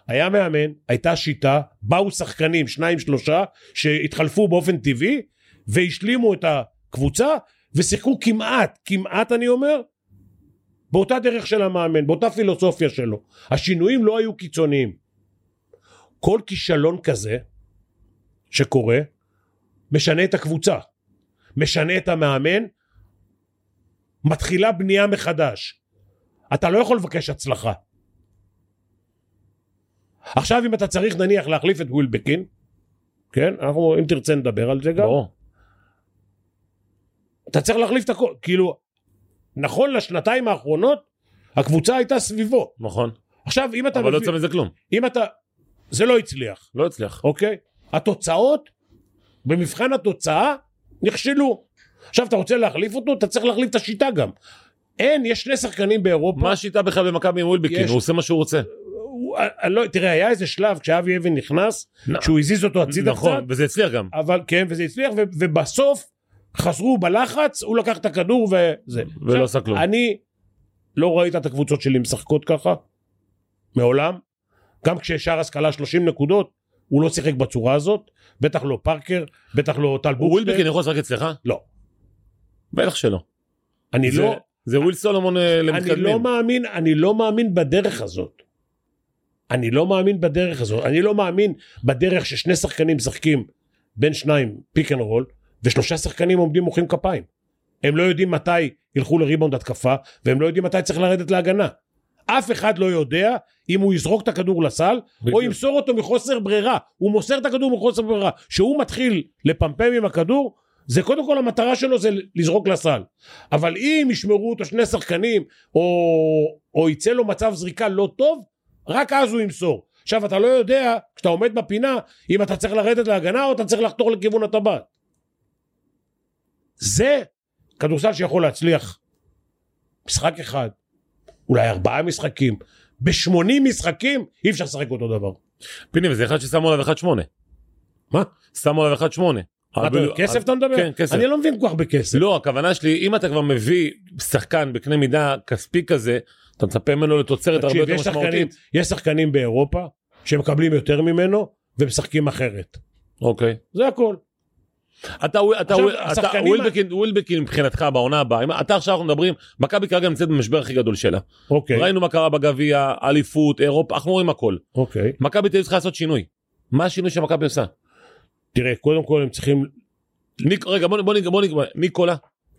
היה מאמן, הייתה שיטה, באו שחקנים, שניים שלושה, שהתחלפו באופן טבעי, והשלימו את הקבוצה, ושיחקו כמעט, כמעט אני אומר, באותה דרך של המאמן, באותה פילוסופיה שלו. השינויים לא היו קיצוניים. כל כישלון כזה שקורה, משנה את הקבוצה, משנה את המאמן, מתחילה בנייה מחדש. אתה לא יכול לבקש הצלחה. עכשיו אם אתה צריך נניח להחליף את ווילבקין, כן, אנחנו אם תרצה נדבר על זה גם, ברור. אתה צריך להחליף את הכל, כאילו, נכון לשנתיים האחרונות, הקבוצה הייתה סביבו. נכון. עכשיו אם אתה אבל לא מביא- יוצא מזה כלום. אם אתה, זה לא הצליח, לא הצליח. אוקיי? התוצאות, במבחן התוצאה, נכשלו. עכשיו אתה רוצה להחליף אותו, אתה צריך להחליף את השיטה גם. אין, יש שני שחקנים באירופה. מה השיטה בכלל במכבי עם ווילבקין? יש- הוא עושה מה שהוא רוצה. הוא, אני לא, תראה, היה איזה שלב כשאבי אבן נכנס, שהוא הזיז אותו הצידה קצת, נכון, וזה הצליח גם. אבל כן, וזה הצליח, ו, ובסוף חזרו בלחץ, הוא לקח את הכדור וזה. ולא עשה כלום. אני לא ראית את הקבוצות שלי משחקות ככה, מעולם. גם כששארפ קלע 30 נקודות, הוא לא שיחק בצורה הזאת, בטח לא פארקר, בטח לא טל ווילבקין בורשטיין. יכול לשחק אצלך? לא. בטח שלא. אני זה- לא, זה וויל סולומון אה, אני למתקדמים. לא מאמין, אני לא מאמין בדרך הזאת. אני לא מאמין בדרך הזאת, אני לא מאמין בדרך ששני שחקנים משחקים בין שניים pick and roll, ושלושה שחקנים עומדים מוחאים כפיים. הם לא יודעים מתי ילכו לריבאונד התקפה, והם לא יודעים מתי צריך לרדת להגנה. אף אחד לא יודע אם הוא יזרוק את הכדור לסל. או ימסור אותו מחוסר ברירה. הוא מוסר את הכדור מחוסר ברירה. כשהוא מתחיל לפמפם עם הכדור, זה קודם כל המטרה שלו זה לזרוק לסל. אבל אם ישמרו אותו שני שחקנים, או, או יצא לו מצב זריקה לא טוב, רק אז הוא ימסור. עכשיו אתה לא יודע, כשאתה עומד בפינה, אם אתה צריך לרדת להגנה או אתה צריך לחתור לכיוון הטבעת. זה כדורסל שיכול להצליח משחק אחד, אולי ארבעה משחקים, ב-80 משחקים אי אפשר לשחק אותו דבר. פיני וזה אחד ששמו עליו 1.8. מה? שמו עליו 1.8. מה, אתה- כסף אתה מדבר? כן, כסף. אני לא מבין כל כך בכסף. לא, הכוונה שלי, אם אתה כבר מביא שחקן בקנה מידה כספי כזה, אתה מצפה ממנו לתוצרת הרבה יותר משמעותית. יש שחקנים באירופה שמקבלים יותר ממנו ומשחקים אחרת. אוקיי. זה הכל. אתה אתה- אתה השחקנים ווילבקין ווילבקין מבחינתך בעונה הבאה, אם אתה עכשיו אנחנו מדברים, מכבי כרגע נמצאת במשבר הכי גדול שלה. אוקיי, ראינו מה קרה בגביע, אליפות, אירופה, אנחנו רואים הכל. אוקיי. מכבי תל אביב צריכה לעשות שינוי. מה השינוי שמכבי עושה? תראה, קודם כל הם צריכים, ניק, רגע בוא בוא בוא נגמר, ניקולה,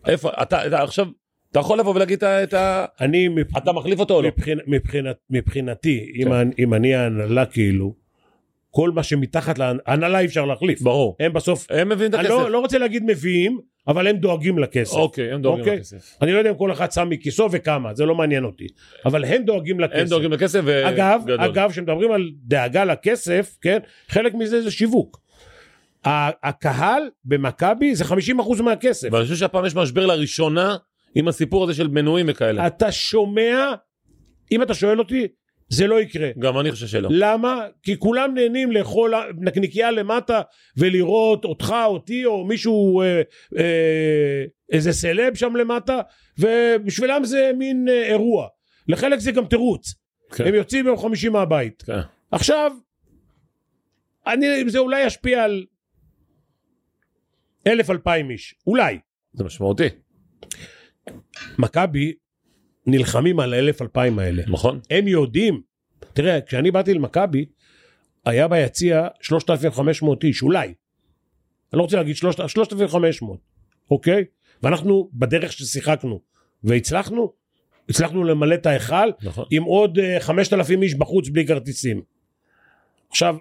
איפה, אתה אתה עכשיו, אתה יכול לבוא ולהגיד את ה-. אני מבח- אתה מחליף אותו או לא? מבחינ, מבחינת, מבחינתי, אם, כן. אני, אם אני ההנהלה כאילו, כל מה שמתחת להנהלה אי אפשר להחליף. ברור. הם בסוף, הם מביאים את אני הכסף. לא, לא רוצה להגיד מביאים, אבל הם דואגים לכסף. אוקיי, הם דואגים אוקיי. לכסף. אני לא יודע אם כל אחד שם מכיסו וכמה, זה לא מעניין אותי. אבל הם דואגים לכסף. הם דואגים לכסף אגב, וגדול. אגב, כשמדברים על דאגה לכסף, כן, חלק מזה זה שיווק. הקהל במכבי זה 50% מהכסף. ואני חושב שהפעם יש משבר לראשונה עם הסיפור הזה של מנויים וכאלה. אתה שומע, אם אתה שואל אותי, זה לא יקרה. גם אני חושב שלא. למה? כי כולם נהנים לאכול נקניקייה למטה ולראות אותך, אותי, או מישהו, אה, אה, איזה סלב שם למטה, ובשבילם זה מין אה, אירוע. לחלק זה גם תירוץ. כן. הם יוצאים ביום חמישי מהבית. כן. עכשיו, אני, זה אולי ישפיע על אלף אלפיים איש, אולי. זה משמעותי, מכבי נלחמים על האלף אלפיים האלה. נכון? הם יודעים, תראה, כשאני באתי למכבי, היה ביציע 3,500 איש, אולי. אני לא רוצה להגיד 3,000, 3,500, אוקיי? ואנחנו בדרך ששיחקנו, והצלחנו, הצלחנו למלא את ההיכל נכון. עם עוד אה, 5,000 איש בחוץ בלי כרטיסים. עכשיו,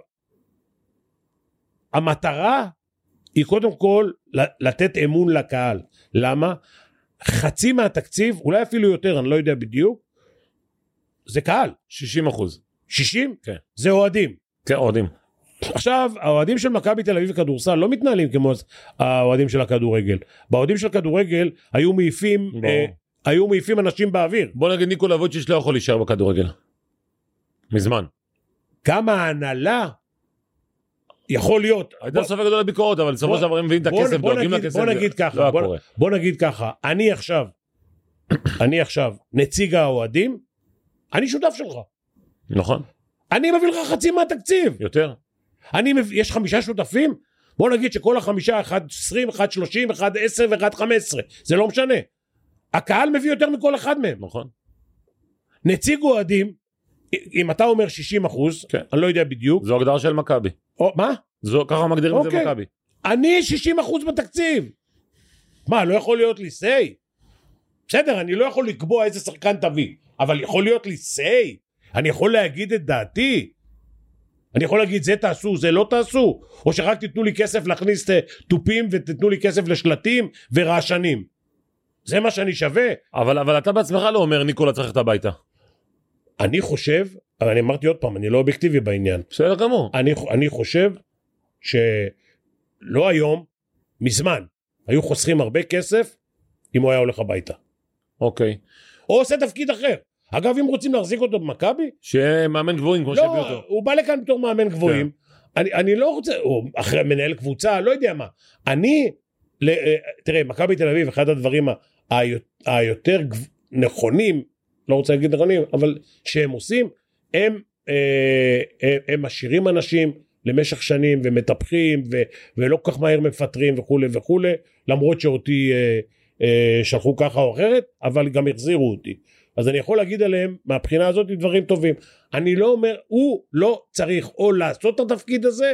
המטרה היא קודם כל לתת אמון לקהל. למה? חצי מהתקציב, אולי אפילו יותר, אני לא יודע בדיוק, זה קהל. 60 אחוז. 60? כן. זה אוהדים. כן, אוהדים. עכשיו, האוהדים של מכבי תל אביב בכדורסל לא מתנהלים כמו האוהדים של הכדורגל. באוהדים של הכדורגל היו מעיפים, ברור. אה, היו מעיפים אנשים באוויר. בוא נגיד ניקולה וויצ'יץ' לא יכול להישאר בכדורגל. מזמן. גם ההנהלה יכול להיות. הייתה ספק גדול לביקורת, אבל בסופו של דבר הם מביאים את הכסף, דואגים לכסף. בוא נגיד ככה, לא בוא- נגיד ככה, אני עכשיו, אני עכשיו נציג האוהדים, אני שותף שלך. נכון, אני מביא לך חצי מהתקציב. יותר. אני מביא, יש חמישה שותפים? בוא נגיד שכל החמישה, אחד 20, אחד 30, אחד 10 ואחד 15. זה לא משנה. הקהל מביא יותר מכל אחד מהם. נכון. נציג אוהדים, אם אתה אומר 60 אחוז, כן. אני לא יודע בדיוק, זו הגדרה של מכבי. או, מה? זו ככה מגדירים את זה אוקיי. במכבי. אני 60 אחוז בתקציב. מה, לא יכול להיות לי say? בסדר, אני לא יכול לקבוע איזה שחקן תביא, אבל יכול להיות לי say? אני יכול להגיד את דעתי? אני יכול להגיד זה תעשו, זה לא תעשו? או שרק תיתנו לי כסף להכניס אה, תופים ותיתנו לי כסף לשלטים ורעשנים. זה מה שאני שווה? אבל אבל אתה בעצמך לא אומר ניקולה צריך ללכת הביתה. אני חושב, אבל אני אמרתי עוד פעם, אני לא אובייקטיבי בעניין. בסדר גמור. אני, אני חושב שלא היום, מזמן, היו חוסכים הרבה כסף אם הוא היה הולך הביתה. אוקיי. או עושה תפקיד אחר. אגב, אם רוצים להחזיק אותו במכבי, שיהיה מאמן גבוהים כמו לא, אותו. כן. הוא בא לכאן בתור מאמן גבוהים. אני, אני לא רוצה, או אחרי מנהל קבוצה, לא יודע מה. אני, ל, אה, תראה, מכבי תל אביב, אחד הדברים היותר נכונים, לא רוצה להגיד נכונים, אבל שהם עושים, הם, אה, הם, הם משאירים אנשים למשך שנים ומטפחים ו, ולא כל כך מהר מפטרים וכולי וכולי, למרות שאותי אה, אה, שלחו ככה או אחרת, אבל גם החזירו אותי. אז אני יכול להגיד עליהם מהבחינה הזאת דברים טובים. אני לא אומר, הוא לא צריך או לעשות את התפקיד הזה,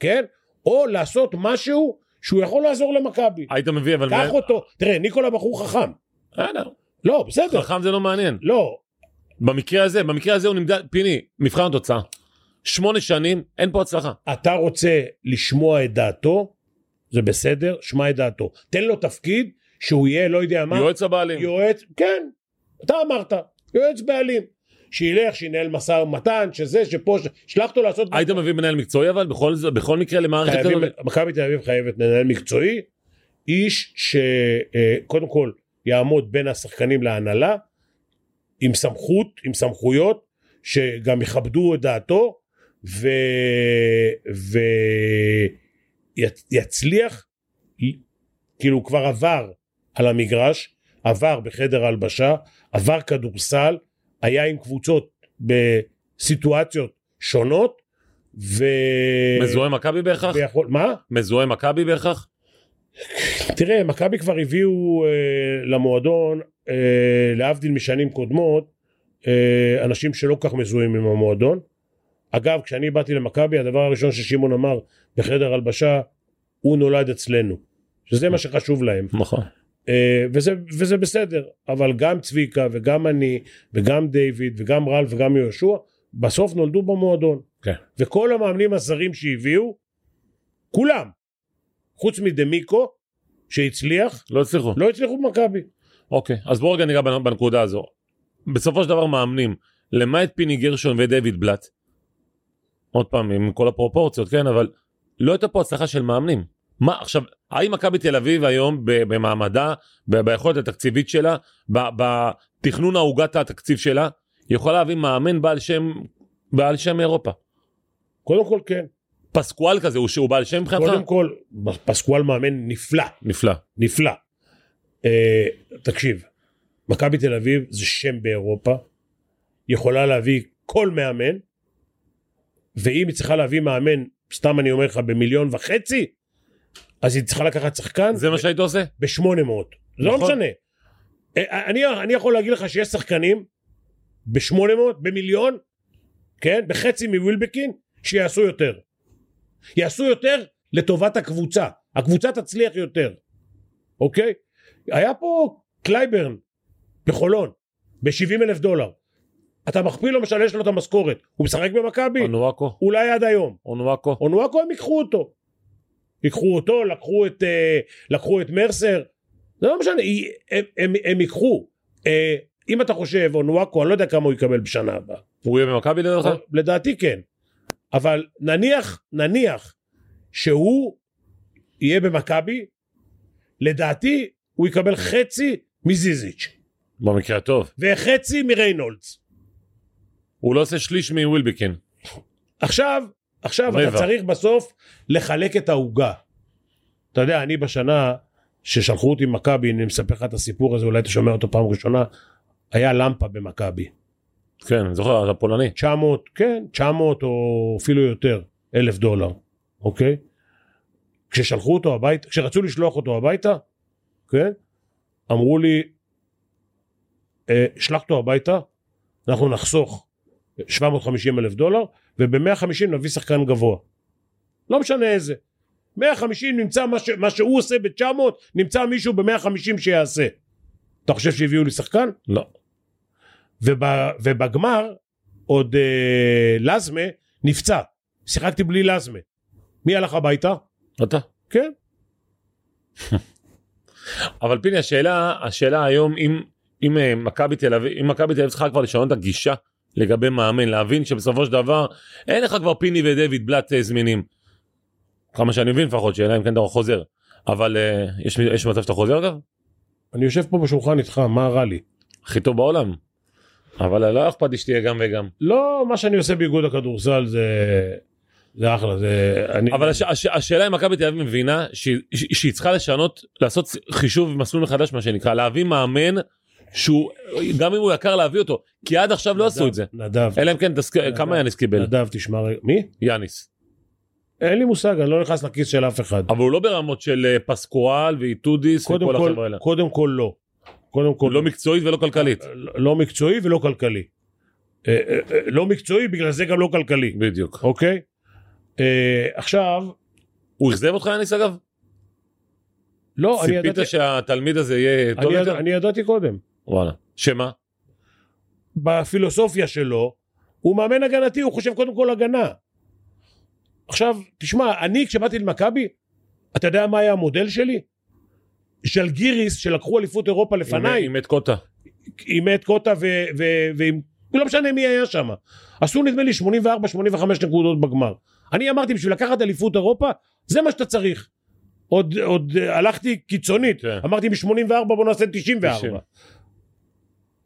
כן? או לעשות משהו שהוא יכול לעזור למכבי. היית מביא אבל... קח אותו, תראה, ניקולה בחור חכם. בסדר. לא, בסדר. חכם זה לא מעניין. לא, במקרה הזה, במקרה הזה הוא נמדד, פיני, מבחן התוצאה. שמונה שנים, אין פה הצלחה. אתה רוצה לשמוע את דעתו, זה בסדר, שמע את דעתו. תן לו תפקיד שהוא יהיה, לא יודע מה, יועץ הבעלים. יועץ, כן, אתה אמרת, יועץ בעלים. שילך, שינהל משא ומתן, שזה, שפה, ש... שלח אותו לעשות... היית מביא מנהל מקצועי אבל בכל בכל מקרה למערכת חייבים, כזאת? מכבי תל אביב חייבת מנהל מקצועי, איש שקודם כל יעמוד בין השחקנים להנהלה, עם סמכות, עם סמכויות, שגם יכבדו את דעתו, ו... ויצליח, כאילו הוא כבר עבר על המגרש, עבר בחדר הלבשה, עבר כדורסל, היה עם קבוצות בסיטואציות שונות, ו... מזוהה מכבי בהכרח? ויכול, מה? מזוהה מכבי בהכרח? תראה, מכבי כבר הביאו אה, למועדון, אה, להבדיל משנים קודמות, אה, אנשים שלא כל כך מזוהים עם המועדון. אגב, כשאני באתי למכבי, הדבר הראשון ששמעון אמר בחדר הלבשה, הוא נולד אצלנו. שזה מה שחשוב להם. נכון. אה, וזה, וזה בסדר, אבל גם צביקה וגם אני וגם דיוויד וגם רל וגם יהושע, בסוף נולדו במועדון. כן. וכל המאמנים הזרים שהביאו, כולם, חוץ מדמיקו, שהצליח, לא הצליחו. לא הצליחו במכבי. אוקיי, אז בואו רגע ניגע בנ- בנקודה הזו. בסופו של דבר מאמנים, למעט פיני גרשון ודייוויד בלאט, עוד פעם עם כל הפרופורציות, כן, אבל לא הייתה פה הצלחה של מאמנים. מה עכשיו, האם מכבי תל אביב היום במעמדה, ביכולת התקציבית שלה, בתכנון העוגת התקציב שלה, יכולה להביא מאמן בעל שם, בעל שם אירופה? קודם כל כן. פסקואל כזה, הוא שהוא בעל שם מבחינתך? קודם כל, פסקואל מאמן נפלא, נפלא. נפלא. אה, תקשיב, מכבי תל אביב זה שם באירופה, יכולה להביא כל מאמן, ואם היא צריכה להביא מאמן, סתם אני אומר לך, במיליון וחצי, אז היא צריכה לקחת שחקן זה מה שהיית עושה? ב-800. זה לא נכון. משנה. אה, אני, אני יכול להגיד לך שיש שחקנים ב-800, במיליון, כן? בחצי מווילבקין, שיעשו יותר. יעשו יותר לטובת הקבוצה. הקבוצה תצליח יותר, אוקיי? היה פה קלייברן בחולון, ב-70 אלף דולר. אתה מכפיל לו, משלש לו את המשכורת. הוא משחק במכבי? אונואקו? אולי עד היום. אונואקו? אונואקו הם ייקחו אותו. ייקחו אותו, לקחו את, אה, לקחו את מרסר. זה לא משנה, הם, הם, הם ייקחו. אה, אם אתה חושב, אונואקו, אני לא יודע כמה הוא יקבל בשנה הבאה. הוא יהיה במכבי לדעתך? לדעתי כן. אבל נניח, נניח שהוא יהיה במכבי, לדעתי הוא יקבל חצי מזיזיץ' במקרה הטוב. וחצי מריינולדס. הוא לא עושה שליש מווילבקין. עכשיו, עכשיו רבע. אתה צריך בסוף לחלק את העוגה. אתה יודע, אני בשנה ששלחו אותי מכבי, אני מספר לך את הסיפור הזה, אולי אתה שומע אותו פעם ראשונה, היה למפה במכבי. כן, אני זוכר, אתה פולני. 900, כן, 900 או אפילו יותר, אלף דולר, אוקיי? כששלחו אותו הביתה, כשרצו לשלוח אותו הביתה, כן? אמרו לי, אה, שלח אותו הביתה, אנחנו נחסוך 750 אלף דולר, וב-150 נביא שחקן גבוה. לא משנה איזה. 150 נמצא מה, ש... מה שהוא עושה ב-900, נמצא מישהו ב-150 שיעשה. אתה חושב שהביאו לי שחקן? לא. וב, ובגמר עוד אה, לזמה נפצע. שיחקתי בלי לזמה. מי הלך הביתה? אתה. כן. [LAUGHS] אבל פיני, השאלה, השאלה היום, אם, אם אה, מכבי תל אביב, אם מכבי תל אביב צריכה כבר לשנות את הגישה לגבי מאמן, להבין שבסופו של דבר אין לך כבר פיני ודויד בלאט אה, זמינים. כמה שאני מבין לפחות, שאלה אם כן אתה חוזר. אבל אה, יש, יש מצב שאתה חוזר אגב? אני יושב פה בשולחן איתך, מה רע לי? הכי טוב בעולם. אבל לא אכפת לי שתהיה גם וגם. לא, מה שאני עושה באיגוד הכדורסל זה... זה אחלה, זה... אני... אבל הש, הש, השאלה אם מכבי תל אביב מבינה שהיא, שהיא צריכה לשנות, לעשות חישוב מסלול מחדש מה שנקרא, להביא מאמן שהוא, גם אם הוא יקר להביא אותו, כי עד עכשיו לא עשו את זה. נדב, אלא אם כן, תסק... נדב. כמה יאניס קיבל? נדב, תשמע רגע. מי? יאניס. אין לי מושג, אני לא נכנס לכיס של אף אחד. אבל הוא לא ברמות של אה, פסקואל ואיטודיס קודם וכל כל, החבר'ה האלה. קודם כל לא. קודם כל לא מקצועית ולא כלכלית. לא- לא מקצועי ולא כלכלי. אה, אה, אה, לא מקצועי, בגלל זה גם לא כלכלי, בדיוק. אוקיי? אה, עכשיו, הוא אכזב אותך יאניס אגב? לא, אני ציפית ידעתי, שהתלמיד הזה יהיה טוב יותר? אני ידעתי קודם. וואלה. שמה? בפילוסופיה שלו, הוא מאמן הגנתי, הוא חושב קודם כל הגנה. עכשיו, תשמע, אני כשבאתי למכבי, אתה יודע מה היה המודל שלי? של גיריס, שלקחו אליפות אירופה לפניי, עם את קוטה. עם את קוטה ו- ו- ועם... לא משנה מי היה שם. עשו נדמה לי 84-85 נקודות בגמר. אני אמרתי, בשביל לקחת אליפות אירופה, זה מה שאתה צריך. עוד, עוד אה, הלכתי קיצונית, כן. אמרתי מ-84 בוא נעשה 94. 90.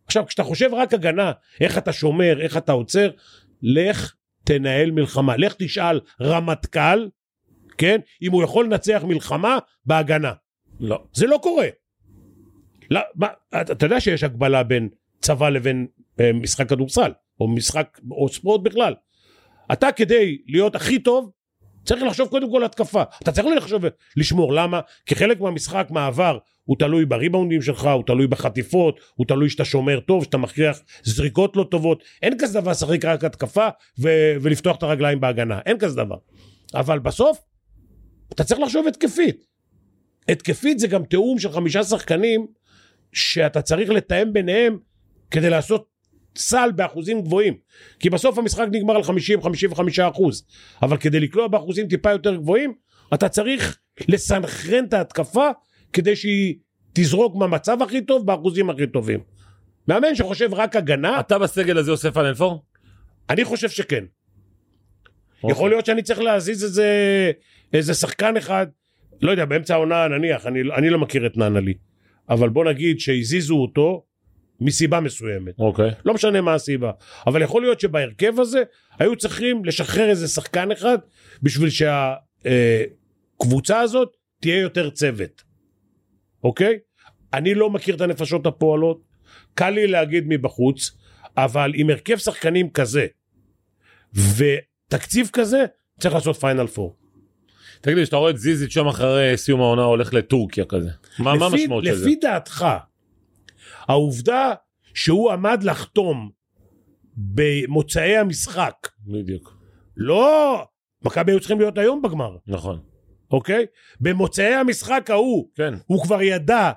עכשיו, כשאתה חושב רק הגנה, איך אתה שומר, איך אתה עוצר, לך תנהל מלחמה. לך תשאל רמטכ"ל, כן, אם הוא יכול לנצח מלחמה בהגנה. לא. זה לא קורה. לא, מה, אתה, יודע שיש הגבלה בין צבא לבין אה, משחק כדורסל, או משחק, או ספורט בכלל. אתה כדי להיות הכי טוב, צריך לחשוב קודם כל התקפה. אתה צריך לחשוב, לשמור. למה? כי חלק מהמשחק, מהעבר, הוא תלוי בריבאונדים שלך, הוא תלוי בחטיפות, הוא תלוי שאתה שומר טוב, שאתה מכריח זריקות לא טובות. אין כזה דבר לשחק רק התקפה ו- ולפתוח את הרגליים בהגנה. אין כזה דבר. אבל בסוף, אתה צריך לחשוב התקפית. התקפית זה גם תיאום של חמישה שחקנים שאתה צריך לתאם ביניהם כדי לעשות סל באחוזים גבוהים כי בסוף המשחק נגמר על 50-55 אחוז אבל כדי לקלוע באחוזים טיפה יותר גבוהים אתה צריך לסנכרן את ההתקפה כדי שהיא תזרוק מהמצב הכי טוב באחוזים הכי טובים. מאמן שחושב רק הגנה אתה בסגל הזה אוסף אלנפור? אני חושב שכן אוקיי. יכול להיות שאני צריך להזיז איזה, איזה שחקן אחד, לא יודע, באמצע העונה נניח, אני, אני לא מכיר את ננלי, אבל בוא נגיד שהזיזו אותו מסיבה מסוימת, אוקיי. לא משנה מה הסיבה, אבל יכול להיות שבהרכב הזה היו צריכים לשחרר איזה שחקן אחד בשביל שהקבוצה הזאת תהיה יותר צוות, אוקיי? אני לא מכיר את הנפשות הפועלות, קל לי להגיד מבחוץ, אבל עם הרכב שחקנים כזה, ותקציב כזה, צריך לעשות פיינל פור. תגיד לי, כשאתה רואה את זיזית שם אחרי סיום העונה הולך לטורקיה כזה. מה המשמעות של זה? לפי דעתך, העובדה שהוא עמד לחתום במוצאי המשחק, בדיוק. לא, מכבי היו צריכים להיות היום בגמר, נכון. אוקיי? במוצאי המשחק ההוא, כן. הוא כבר ידע,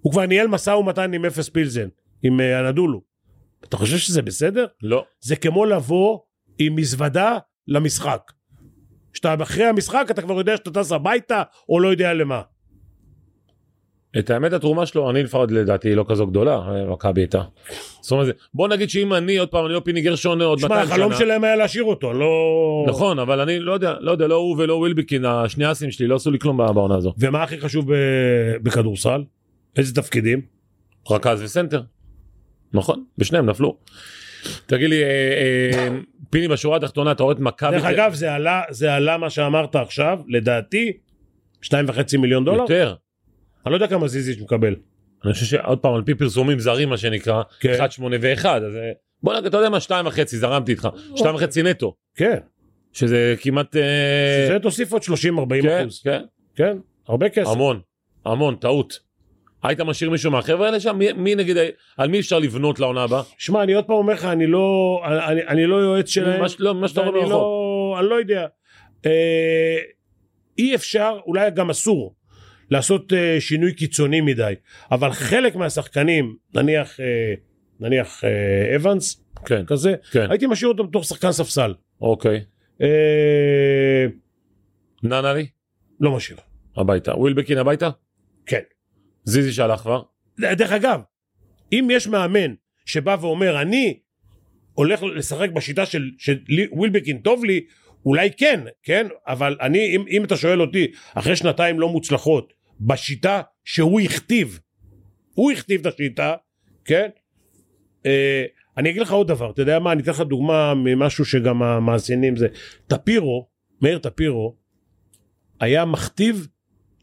הוא כבר ניהל משא ומתן עם אפס פילזן, עם אה, הנדולו. אתה חושב שזה בסדר? לא. זה כמו לבוא עם מזוודה למשחק. שאתה אחרי המשחק אתה כבר יודע שאתה טס הביתה או לא יודע למה. את האמת התרומה שלו אני לפחות לדעתי היא לא כזו גדולה אה, מכבי הייתה. זאת אומרת בוא נגיד שאם אני עוד פעם אני לא פיני גרשון עוד שמע 200 שנה. החלום שלהם היה להשאיר אותו לא נכון אבל אני לא יודע לא יודע לא הוא ולא ווילבקין השני אסים שלי לא עשו לי כלום בעונה הזו. ומה הכי חשוב ב- בכדורסל איזה תפקידים רכז וסנטר. נכון בשניהם נפלו. תגיד לי אה, אה, פיני בשורה התחתונה אתה רואה את מכבי? דרך אגב זה עלה זה עלה מה שאמרת עכשיו לדעתי שתיים וחצי מיליון דולר? יותר. אני לא יודע כמה זיזיץ' מקבל. אני חושב שעוד פעם על פי פרסומים זרים מה שנקרא כן. 1 8 ו1 אז אה, בוא נגיד אתה יודע מה 2 וחצי זרמתי איתך. 2 וחצי נטו. כן. שזה כמעט אה, זה תוסיף עוד 30-40 כן, אחוז. כן, כן הרבה כסף. המון המון טעות. היית משאיר מישהו מהחבר'ה האלה שם מי, מי נגיד על מי אפשר לבנות לעונה הבאה? שמע אני עוד פעם אומר לך אני לא אני, אני לא יועץ שלהם מה ש- לא, מה שאתה ואני ברחוב. לא, אני לא יודע. אה, אי אפשר, אולי גם אסור, לעשות אה, שינוי קיצוני מדי, אבל חלק מהשחקנים, נניח, אה, נניח אה, אבנס, כן כזה, כן הייתי משאיר אותו בתור שחקן ספסל. אוקיי אה, ננלי לא משאיר. הביתה ווילבקין הביתה כן. זיזי שהלך כבר דרך אגב, אם יש מאמן שבא ואומר, אני הולך לשחק בשיטה של, של ווילבקין טוב לי, אולי כן, כן? אבל אני, אם, אם אתה שואל אותי, אחרי שנתיים לא מוצלחות, בשיטה שהוא הכתיב, הוא הכתיב את השיטה, כן? אה, אני אגיד לך עוד דבר, אתה יודע מה, אני אתן לך דוגמה ממשהו שגם המאזינים זה, טפירו, מאיר טפירו, היה מכתיב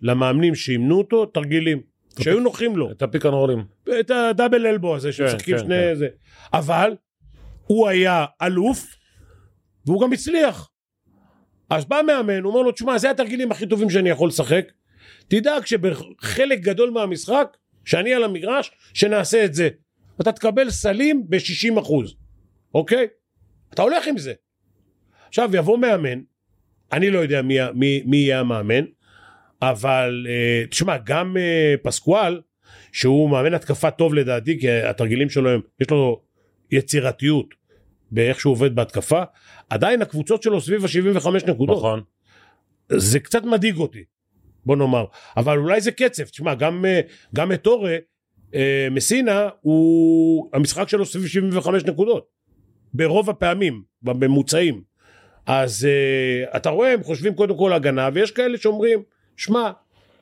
למאמנים שאימנו אותו תרגילים, שהיו נוחים לו. את הפיקן רולים את הדאבל אלבו הזה שמשחקים כן, שני כן. זה אבל הוא היה אלוף והוא גם הצליח אז בא מאמן הוא אומר לו תשמע זה התרגילים הכי טובים שאני יכול לשחק תדאג שבחלק גדול מהמשחק שאני על המגרש, שנעשה את זה. אתה תקבל סלים ב-60 אחוז, אוקיי? אתה הולך עם זה. עכשיו יבוא מאמן, אני לא יודע מי, מי, מי יהיה המאמן, אבל אה, תשמע, גם אה, פסקואל, שהוא מאמן התקפה טוב לדעתי, כי התרגילים שלו הם, יש לו יצירתיות באיך שהוא עובד בהתקפה, עדיין הקבוצות שלו סביב ה-75 נקודות. נכון. זה קצת מדאיג אותי, בוא נאמר. אבל אולי זה קצב, תשמע, גם, אה, גם את אורה, אה, מסינה, הוא, המשחק שלו סביב 75 נקודות. ברוב הפעמים, בממוצעים. אז uh, אתה רואה, הם חושבים קודם כל הגנה, ויש כאלה שאומרים, שמע,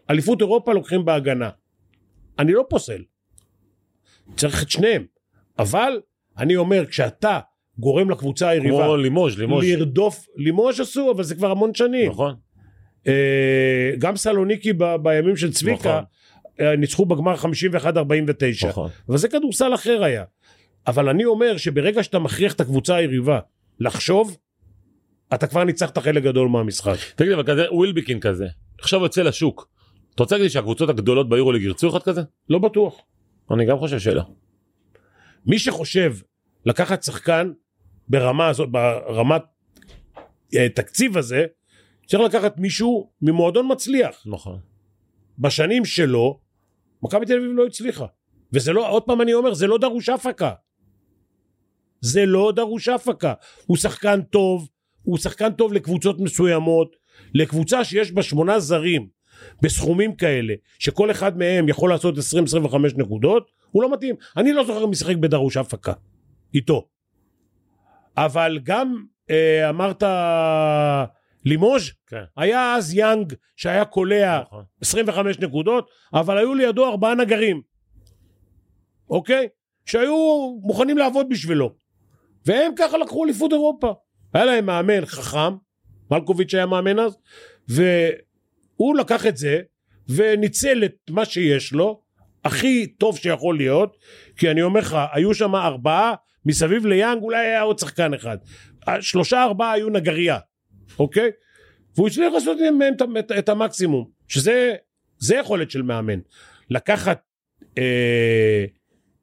אליפות אירופה לוקחים בהגנה. אני לא פוסל. צריך את שניהם. אבל, אני אומר, כשאתה גורם לקבוצה היריבה כמו לימוז', לימוז'. לרדוף, לימוז' עשו, אבל זה כבר המון שנים. נכון. אה, גם סלוניקי ב, בימים של צביקה, אה, ניצחו בגמר 51-49. נכון. אבל זה כדורסל אחר היה. אבל אני אומר שברגע שאתה מכריח את הקבוצה היריבה לחשוב, אתה כבר ניצחת חלק גדול מהמשחק. תגיד אבל כזה ווילביקין כזה, עכשיו יוצא לשוק. אתה רוצה להגיד שהקבוצות הגדולות ביורוליג ירצו אחד כזה? לא בטוח. אני גם חושב שלא. מי שחושב לקחת שחקן ברמה הזאת, ברמת אה, תקציב הזה, צריך לקחת מישהו ממועדון מצליח. נכון. בשנים שלו, מכבי תל אביב לא הצליחה. וזה לא, עוד פעם אני אומר, זה לא דרוש הפקה. זה לא דרוש הפקה. הוא שחקן טוב, הוא שחקן טוב לקבוצות מסוימות, לקבוצה שיש בה שמונה זרים בסכומים כאלה, שכל אחד מהם יכול לעשות 20-25 נקודות, הוא לא מתאים. אני לא זוכר משחק בדרוש הפקה, איתו. אבל גם אה, אמרת לימוז', כן. היה אז יאנג שהיה קולע נכון. 25 נקודות, אבל היו לידו ארבעה נגרים, אוקיי? שהיו מוכנים לעבוד בשבילו. והם ככה לקחו אליפות אירופה. היה להם מאמן חכם, מלקוביץ' היה מאמן אז, והוא לקח את זה וניצל את מה שיש לו, הכי טוב שיכול להיות, כי אני אומר לך, היו שם ארבעה, מסביב ליאנג אולי היה עוד שחקן אחד. שלושה ארבעה היו נגרייה, אוקיי? והוא הצליח לעשות מהם את, את, את המקסימום, שזה זה יכולת של מאמן. לקחת אה,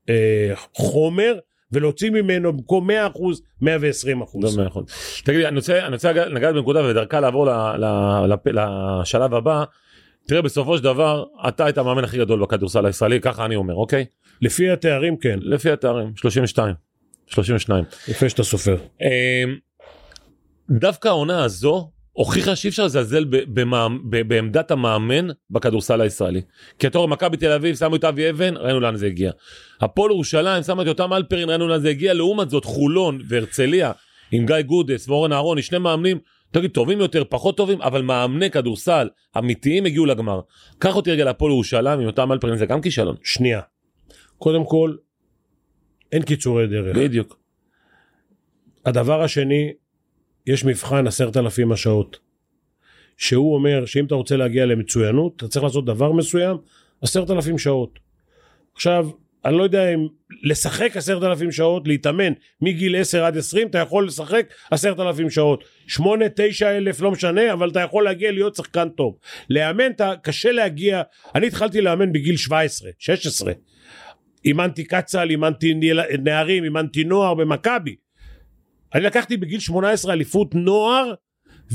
אה, חומר ולהוציא ממנו במקום 100 אחוז 120 אחוז. לא אחוז. תגיד לי, אני רוצה, אני רוצה לגעת- בנקודה ודרכה לעבור ל, ל, לפ- לשלב הבא. תראה, בסופו של דבר, אתה היית המאמן הכי גדול בכדורסל הישראלי, ככה אני אומר, אוקיי? לפי התארים כן, לפי התארים, 32. 32. לפני שאתה סופר. אמ, דווקא העונה הזו הוכיחה שאי אפשר לזלזל בעמדת המאמן בכדורסל הישראלי. כי אתה רואה מכבי תל אביב שמו את אבי אבן ראינו לאן זה הגיע. הפועל ירושלים שמה את יותם אלפרין ראינו לאן זה הגיע לעומת זאת חולון והרצליה עם גיא גודס ואורן אהרוני שני מאמנים תגיד טובים יותר פחות טובים אבל מאמני כדורסל אמיתיים הגיעו לגמר. קח אותי רגע להפועל ירושלים עם יותם אלפרין זה גם כישלון. שנייה. קודם כל, אין קיצורי דרך. בדיוק. הדבר השני, יש מבחן עשרת אלפים השעות. שהוא אומר שאם אתה רוצה להגיע למצוינות, אתה צריך לעשות דבר מסוים, עשרת אלפים שעות. עכשיו, אני לא יודע אם לשחק עשרת אלפים שעות, להתאמן מגיל 10 עד 20, אתה יכול לשחק עשרת אלפים שעות. 8, 9 אלף, לא משנה, אבל אתה יכול להגיע להיות שחקן טוב. לאמן, אתה, קשה להגיע, אני התחלתי לאמן בגיל 17, 16. אימנתי קצ"ל, אימנתי נערים, אימנתי נוער במכבי. אני לקחתי בגיל 18 אליפות נוער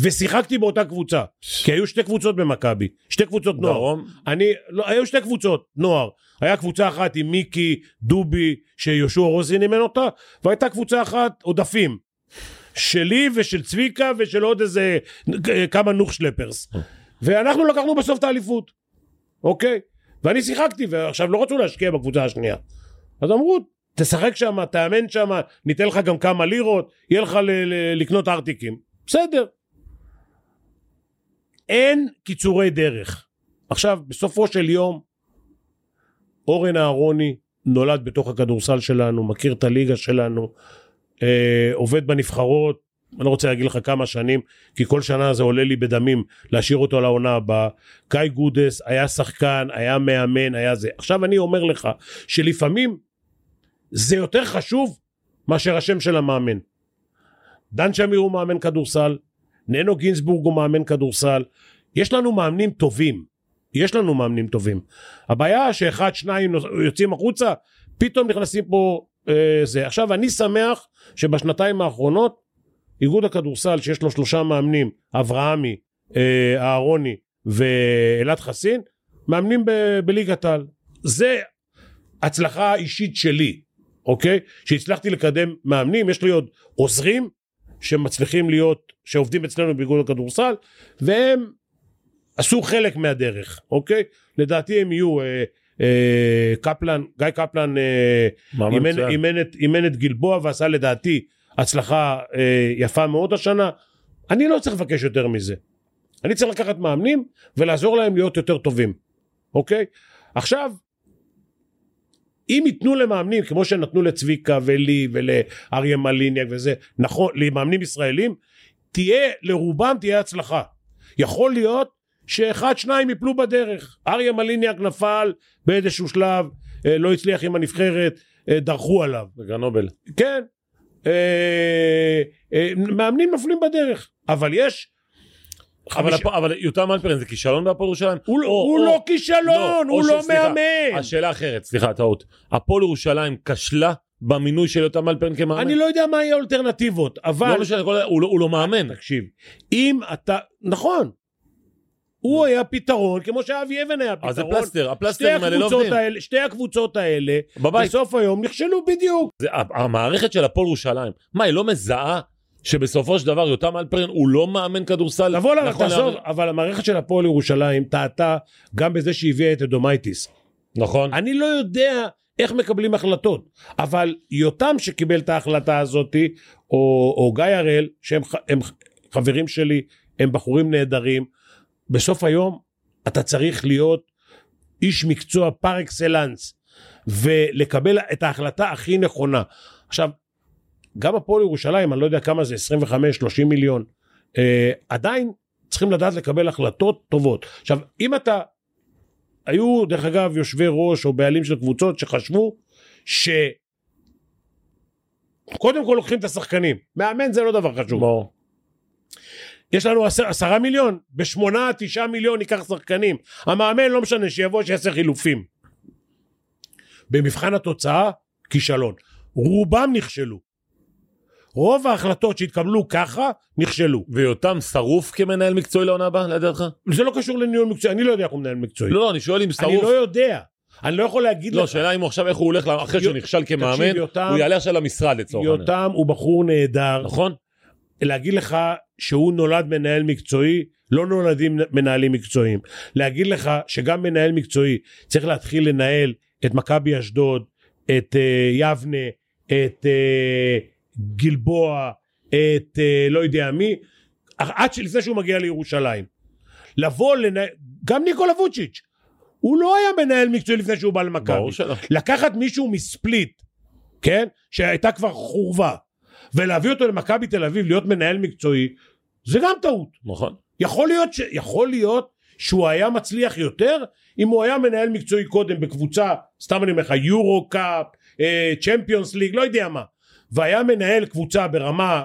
ושיחקתי באותה קבוצה. כי היו שתי קבוצות במכבי, שתי קבוצות נוער. דרום אני, לא, היו שתי קבוצות נוער. היה קבוצה אחת עם מיקי, דובי, שיהושע רוזין אימן אותה, והייתה קבוצה אחת עודפים. שלי ושל צביקה ושל עוד איזה אה, כמה נוחשלפרס. ואנחנו לקחנו בסוף את האליפות, אוקיי? ואני שיחקתי, ועכשיו לא רצו להשקיע בקבוצה השנייה. אז אמרו, תשחק שם, תאמן שם, ניתן לך גם כמה לירות, יהיה לך ל- ל- לקנות ארטיקים. בסדר. אין קיצורי דרך. עכשיו, בסופו של יום, אורן אהרוני נולד בתוך הכדורסל שלנו, מכיר את הליגה שלנו, אה, עובד בנבחרות, אני לא רוצה להגיד לך כמה שנים, כי כל שנה זה עולה לי בדמים להשאיר אותו לעונה הבאה. גיא גודס היה שחקן, היה מאמן, היה זה. עכשיו אני אומר לך, שלפעמים זה יותר חשוב מאשר השם של המאמן. דן שמיר הוא מאמן כדורסל, ננו גינזבורג הוא מאמן כדורסל, יש לנו מאמנים טובים, יש לנו מאמנים טובים. הבעיה שאחד, שניים יוצאים החוצה, פתאום נכנסים פה אה, זה. עכשיו, אני שמח שבשנתיים האחרונות, איגוד הכדורסל, שיש לו שלושה מאמנים, אברהמי, אה, אהרוני ואלעד חסין, מאמנים בליגת העל. זה הצלחה אישית שלי, אוקיי? שהצלחתי לקדם מאמנים, יש לי עוד עוזרים שמצליחים להיות, שעובדים אצלנו באיגוד הכדורסל, והם עשו חלק מהדרך, אוקיי? לדעתי הם יהיו, אה, אה, קפלן, גיא קפלן אה, אימן, אימן את גלבוע ועשה לדעתי הצלחה אה, יפה מאוד השנה. אני לא צריך לבקש יותר מזה. אני צריך לקחת מאמנים ולעזור להם להיות יותר טובים, אוקיי? עכשיו, אם ייתנו למאמנים כמו שנתנו לצביקה ולי ולאריה מליניאק וזה, נכון, למאמנים ישראלים, תהיה, לרובם תהיה הצלחה. יכול להיות שאחד שניים יפלו בדרך. אריה מליניאק נפל באיזשהו שלב, אה, לא הצליח עם הנבחרת, אה, דרכו עליו. בגרנובל. כן. אה, אה, מאמנים נופלים בדרך, אבל יש... אבל, הפ- אבל יותם אלפרין זה כישלון בהפועל ירושלים? הוא, או- הוא או- לא כישלון, או הוא לא שסליחה, מאמן. השאלה אחרת, סליחה, טעות. הפועל ירושלים כשלה במינוי של יותם אלפרין כמאמן? אני לא יודע מה יהיה האלטרנטיבות, אבל... לא משנה, כל- הוא לא- הוא לא מאמן. תקשיב, אם אתה... נכון. הוא היה פתרון, כמו שאבי אבן היה פתרון. אז זה פלסטר, הפלסטרים האלה לא עובדים. האלה, שתי הקבוצות האלה, בבית. בסוף היום נכשלו בדיוק. זה- המערכת של הפועל ירושלים, מה, היא לא מזהה שבסופו של דבר יותם אלפרין הוא לא מאמן כדורסל? לבוא לה, נכון תעזוב, להיום? אבל המערכת של הפועל ירושלים טעתה גם בזה שהביאה את אדומייטיס. נכון. אני לא יודע איך מקבלים החלטות, אבל יותם שקיבל את ההחלטה הזאתי, או, או גיא הראל, שהם הם חברים שלי, הם בחורים נהדרים, בסוף היום אתה צריך להיות איש מקצוע פר אקסלנס, ולקבל את ההחלטה הכי נכונה. עכשיו, גם הפועל ירושלים, אני לא יודע כמה זה, 25-30 מיליון, אה, עדיין צריכים לדעת לקבל החלטות טובות. עכשיו, אם אתה היו דרך אגב יושבי ראש או בעלים של קבוצות שחשבו ש... קודם כל לוקחים את השחקנים, מאמן זה לא דבר חשוב. ברור. יש לנו עשר, עשרה מיליון, בשמונה תשעה מיליון ניקח שחקנים. המאמן לא משנה, שיבוא שיעשה חילופים. במבחן התוצאה, כישלון. רובם נכשלו. רוב ההחלטות שהתקבלו ככה, נכשלו. ויותם שרוף כמנהל מקצועי לעונה הבאה, לדעתך? זה לא קשור לניהול מקצועי, אני לא יודע איך הוא מנהל מקצועי. לא, לא, אני שואל אם אני שרוף... לא יודע. אני לא יכול להגיד לא, לך. שאלה אם עכשיו איך הוא הולך, אחרי שהוא יו- נכשל כמאמן, יותם- הוא יעלה עכשיו למשרד לצורך העניין. יותם הוא בחור נהדר. נכון? להגיד לך שהוא נולד מנהל מקצועי, לא נולדים מנהלים מקצועיים. להגיד לך שגם מנהל מקצועי צריך להתחיל לנהל את מכבי אשדוד, את uh, יבנה, את uh, גלבוע, את uh, לא יודע מי, עד שלפני שהוא מגיע לירושלים. לבוא לנהל, גם ניקולה ווצ'יץ', הוא לא היה מנהל מקצועי לפני שהוא בא למכבי. לקחת מישהו מספליט, כן? שהייתה כבר חורבה, ולהביא אותו למכבי תל אביב להיות מנהל מקצועי, זה גם טעות. נכון. יכול להיות, ש... יכול להיות שהוא היה מצליח יותר אם הוא היה מנהל מקצועי קודם בקבוצה, סתם אני אומר לך, יורו קאפ, צ'מפיונס ליג, לא יודע מה, והיה מנהל קבוצה ברמה,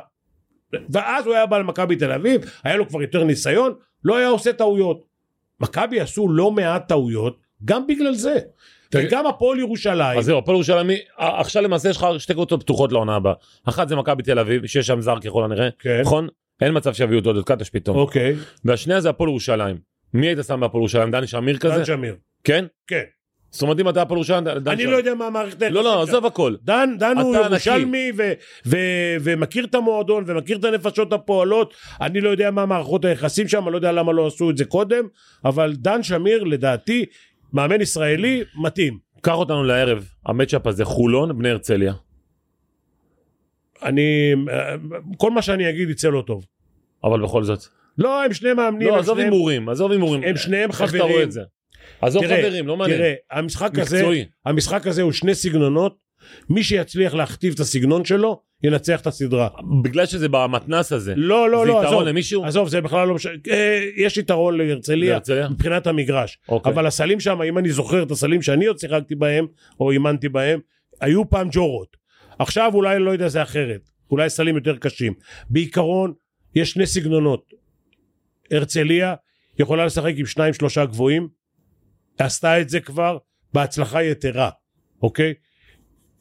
ואז הוא היה בא למכבי תל אביב, היה לו כבר יותר ניסיון, לא היה עושה טעויות. מכבי עשו לא מעט טעויות, גם בגלל זה. וגם הפועל ירושלים, אז זהו, הפועל ירושלים, עכשיו למעשה יש לך שתי קבוצות פתוחות לעונה הבאה. אחת זה מכבי תל אביב, שיש שם זר ככל הנראה, כן. נכון? אין מצב שיביאו אותו עוד קטש פתאום. אוקיי, והשנייה זה הפועל ירושלים. מי היית שם בהפועל ירושלים? דני שמיר כזה? דן שמיר, כן? כן. זאת אומרת אם אתה דן אני. לא יודע מה המערכת לא, לא, היחסים שם. עזוב הכל. דן, דן הוא. ירושלמי ומכיר את המועדון ומכיר את הנפשות הפועלות אני לא יודע מה מערכות היחסים שם אני לא יודע למה לא עשו את זה קודם אבל דן שמיר לדעתי מאמן ישראלי מתאים קח אותנו לערב, המצ'אפ הזה, חולון, בני הרצליה. אני כל מה שאני אגיד יצא לא טוב אבל בכל זאת. לא הם שני מאמנים לא, עזוב הימורים, עזוב הימורים. הם שניהם איך אתה חברים. רואה את זה? עזוב תראה, חברים, לא מעניין. תראה המשחק הזה. המשחק הזה הוא שני סגנונות מי שיצליח להכתיב את הסגנון שלו ינצח את הסדרה בגלל שזה במתנס הזה. לא לא זה לא יתרון עזוב למישהו? עזוב זה בכלל לא משנה אה, יש יתרון להרצליה? מבחינת המגרש אוקיי. אבל הסלים שם אם אני זוכר את הסלים שאני עוד שיחקתי בהם או אימנתי בהם היו פעם ג'ורות עכשיו אולי לא יודע זה אחרת אולי סלים יותר קשים בעיקרון יש שני סגנונות הרצליה יכולה לשחק עם שניים שלושה גבוהים עשתה את זה כבר בהצלחה יתרה, אוקיי?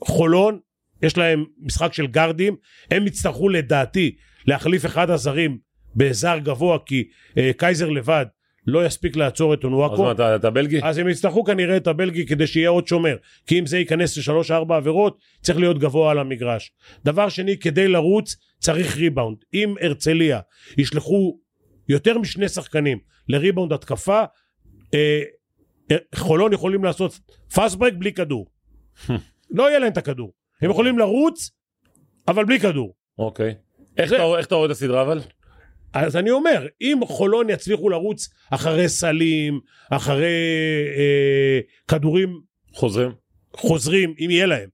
חולון, יש להם משחק של גרדים, הם יצטרכו לדעתי להחליף אחד הזרים בזר גבוה, כי אה, קייזר לבד לא יספיק לעצור את אז אונואקו. מה, אתה אתה בלגי? אז הם יצטרכו כנראה את הבלגי כדי שיהיה עוד שומר כי אם זה ייכנס לשלוש ארבע עבירות צריך להיות גבוה על המגרש דבר שני כדי לרוץ צריך ריבאונד אם הרצליה ישלחו יותר משני שחקנים לריבאונד התקפה אה, חולון יכולים לעשות פאסט ברק בלי כדור [LAUGHS] לא יהיה להם את הכדור הם יכולים לרוץ אבל בלי כדור אוקיי. איך אתה רואה- את הסדרה אבל? אז אני אומר, אם חולון יצליחו לרוץ אחרי סלים, אחרי אה, כדורים חוזרים? חוזרים, אם יהיה להם,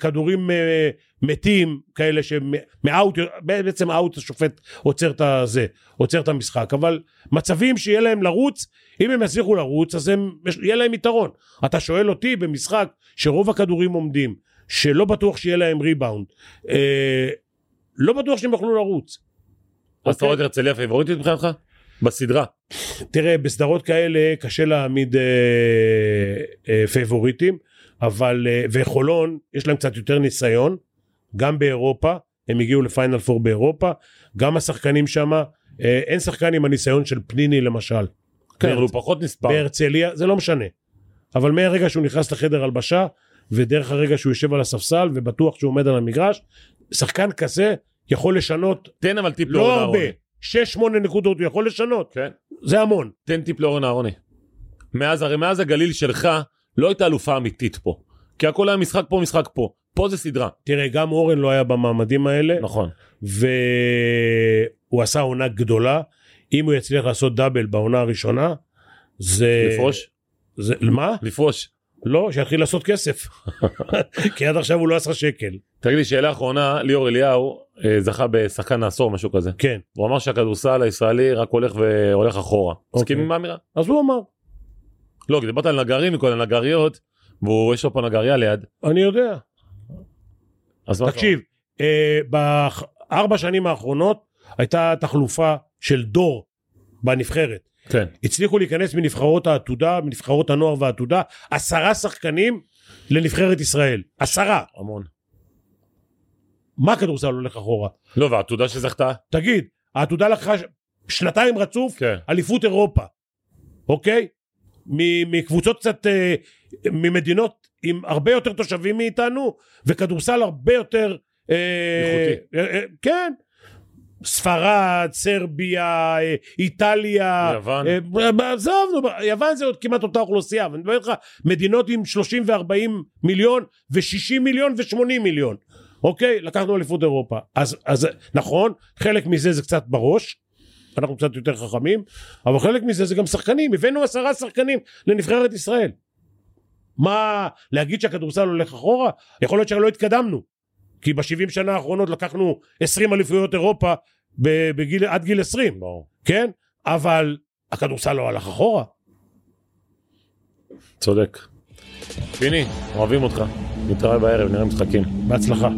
כדורים אה, מתים כאלה שמאאוט, בעצם אאוט השופט עוצר את הזה, עוצר את המשחק, אבל מצבים שיהיה להם לרוץ, אם הם יצליחו לרוץ אז הם, יהיה להם יתרון. אתה שואל אותי במשחק שרוב הכדורים עומדים, שלא בטוח שיהיה להם ריבאונד, אה, לא בטוח שהם יוכלו לרוץ. אז אתה רואה אוקיי? את הרצליה פייבוריטית מבחינתך? בסדרה. תראה, בסדרות כאלה קשה להעמיד אה, אה, פייבוריטים, אבל, אה, וחולון, יש להם קצת יותר ניסיון, גם באירופה, הם הגיעו לפיינל פור באירופה, גם השחקנים שם, אה, אין שחקן עם הניסיון של פניני למשל. כן, אבל הוא פחות נספר. בהרצליה, זה לא משנה. אבל מהרגע שהוא נכנס לחדר הלבשה, ודרך הרגע שהוא יושב על הספסל, ובטוח שהוא עומד על המגרש, שחקן כזה יכול לשנות, תן אבל טיפ לא לאורן הרבה, אהרוני. 6-8 נקודות הוא יכול לשנות, כן. זה המון. תן טיפ לאורן אהרוני. מאז, הרי מאז הגליל שלך לא הייתה אלופה אמיתית פה. כי הכל היה משחק פה, משחק פה. פה זה סדרה. תראה, גם אורן לא היה במעמדים האלה, נכון. והוא עשה עונה גדולה. אם הוא יצליח לעשות דאבל בעונה הראשונה, זה... לפרוש? זה... מה? לפרוש. לא, שיתחיל לעשות כסף. [LAUGHS] כי עד עכשיו הוא לא עשה שקל. תגיד לי, שאלה אחרונה, ליאור אליהו אה, זכה בשחקן העשור, משהו כזה. כן. הוא אמר שהכדורסל הישראלי רק הולך והולך אחורה. אוקיי. מסכים עם האמירה? אז הוא אמר, לא, כי דיברת על נגרים מקודם, נגריות, והוא יש לו פה נגריה ליד. אני יודע. אז מה תקשיב, אה, בארבע שנים האחרונות הייתה תחלופה של דור בנבחרת. כן. הצליחו להיכנס מנבחרות העתודה, מנבחרות הנוער והעתודה, עשרה שחקנים לנבחרת ישראל. עשרה. המון. מה הכדורסל הולך אחורה? לא, והעתודה שזכתה? תגיד, העתודה לקחה שנתיים רצוף כן. אליפות אירופה, אוקיי? מקבוצות קצת, אה, ממדינות עם הרבה יותר תושבים מאיתנו, וכדורסל הרבה יותר... אה, איכותי. אה, כן. ספרד, סרביה, איטליה, יוון. עזוב, יוון זה עוד כמעט אותה אוכלוסייה, אבל אני מדבר איתך, מדינות עם 30 ו-40 מיליון ו-60 מיליון ו-80 מיליון, אוקיי? לקחנו אליפות אירופה. אז, אז נכון, חלק מזה זה קצת בראש, אנחנו קצת יותר חכמים, אבל חלק מזה זה גם שחקנים, הבאנו עשרה שחקנים לנבחרת ישראל. מה, להגיד שהכדורסל הולך אחורה? יכול להיות שלא התקדמנו, כי ב-70 שנה האחרונות לקחנו 20 אליפויות אירופה בגיל, עד גיל 20, ברור. כן? אבל הכדורסל לא הלך אחורה. צודק. פיני, אוהבים אותך. נתראה בערב, נראה משחקים. בהצלחה.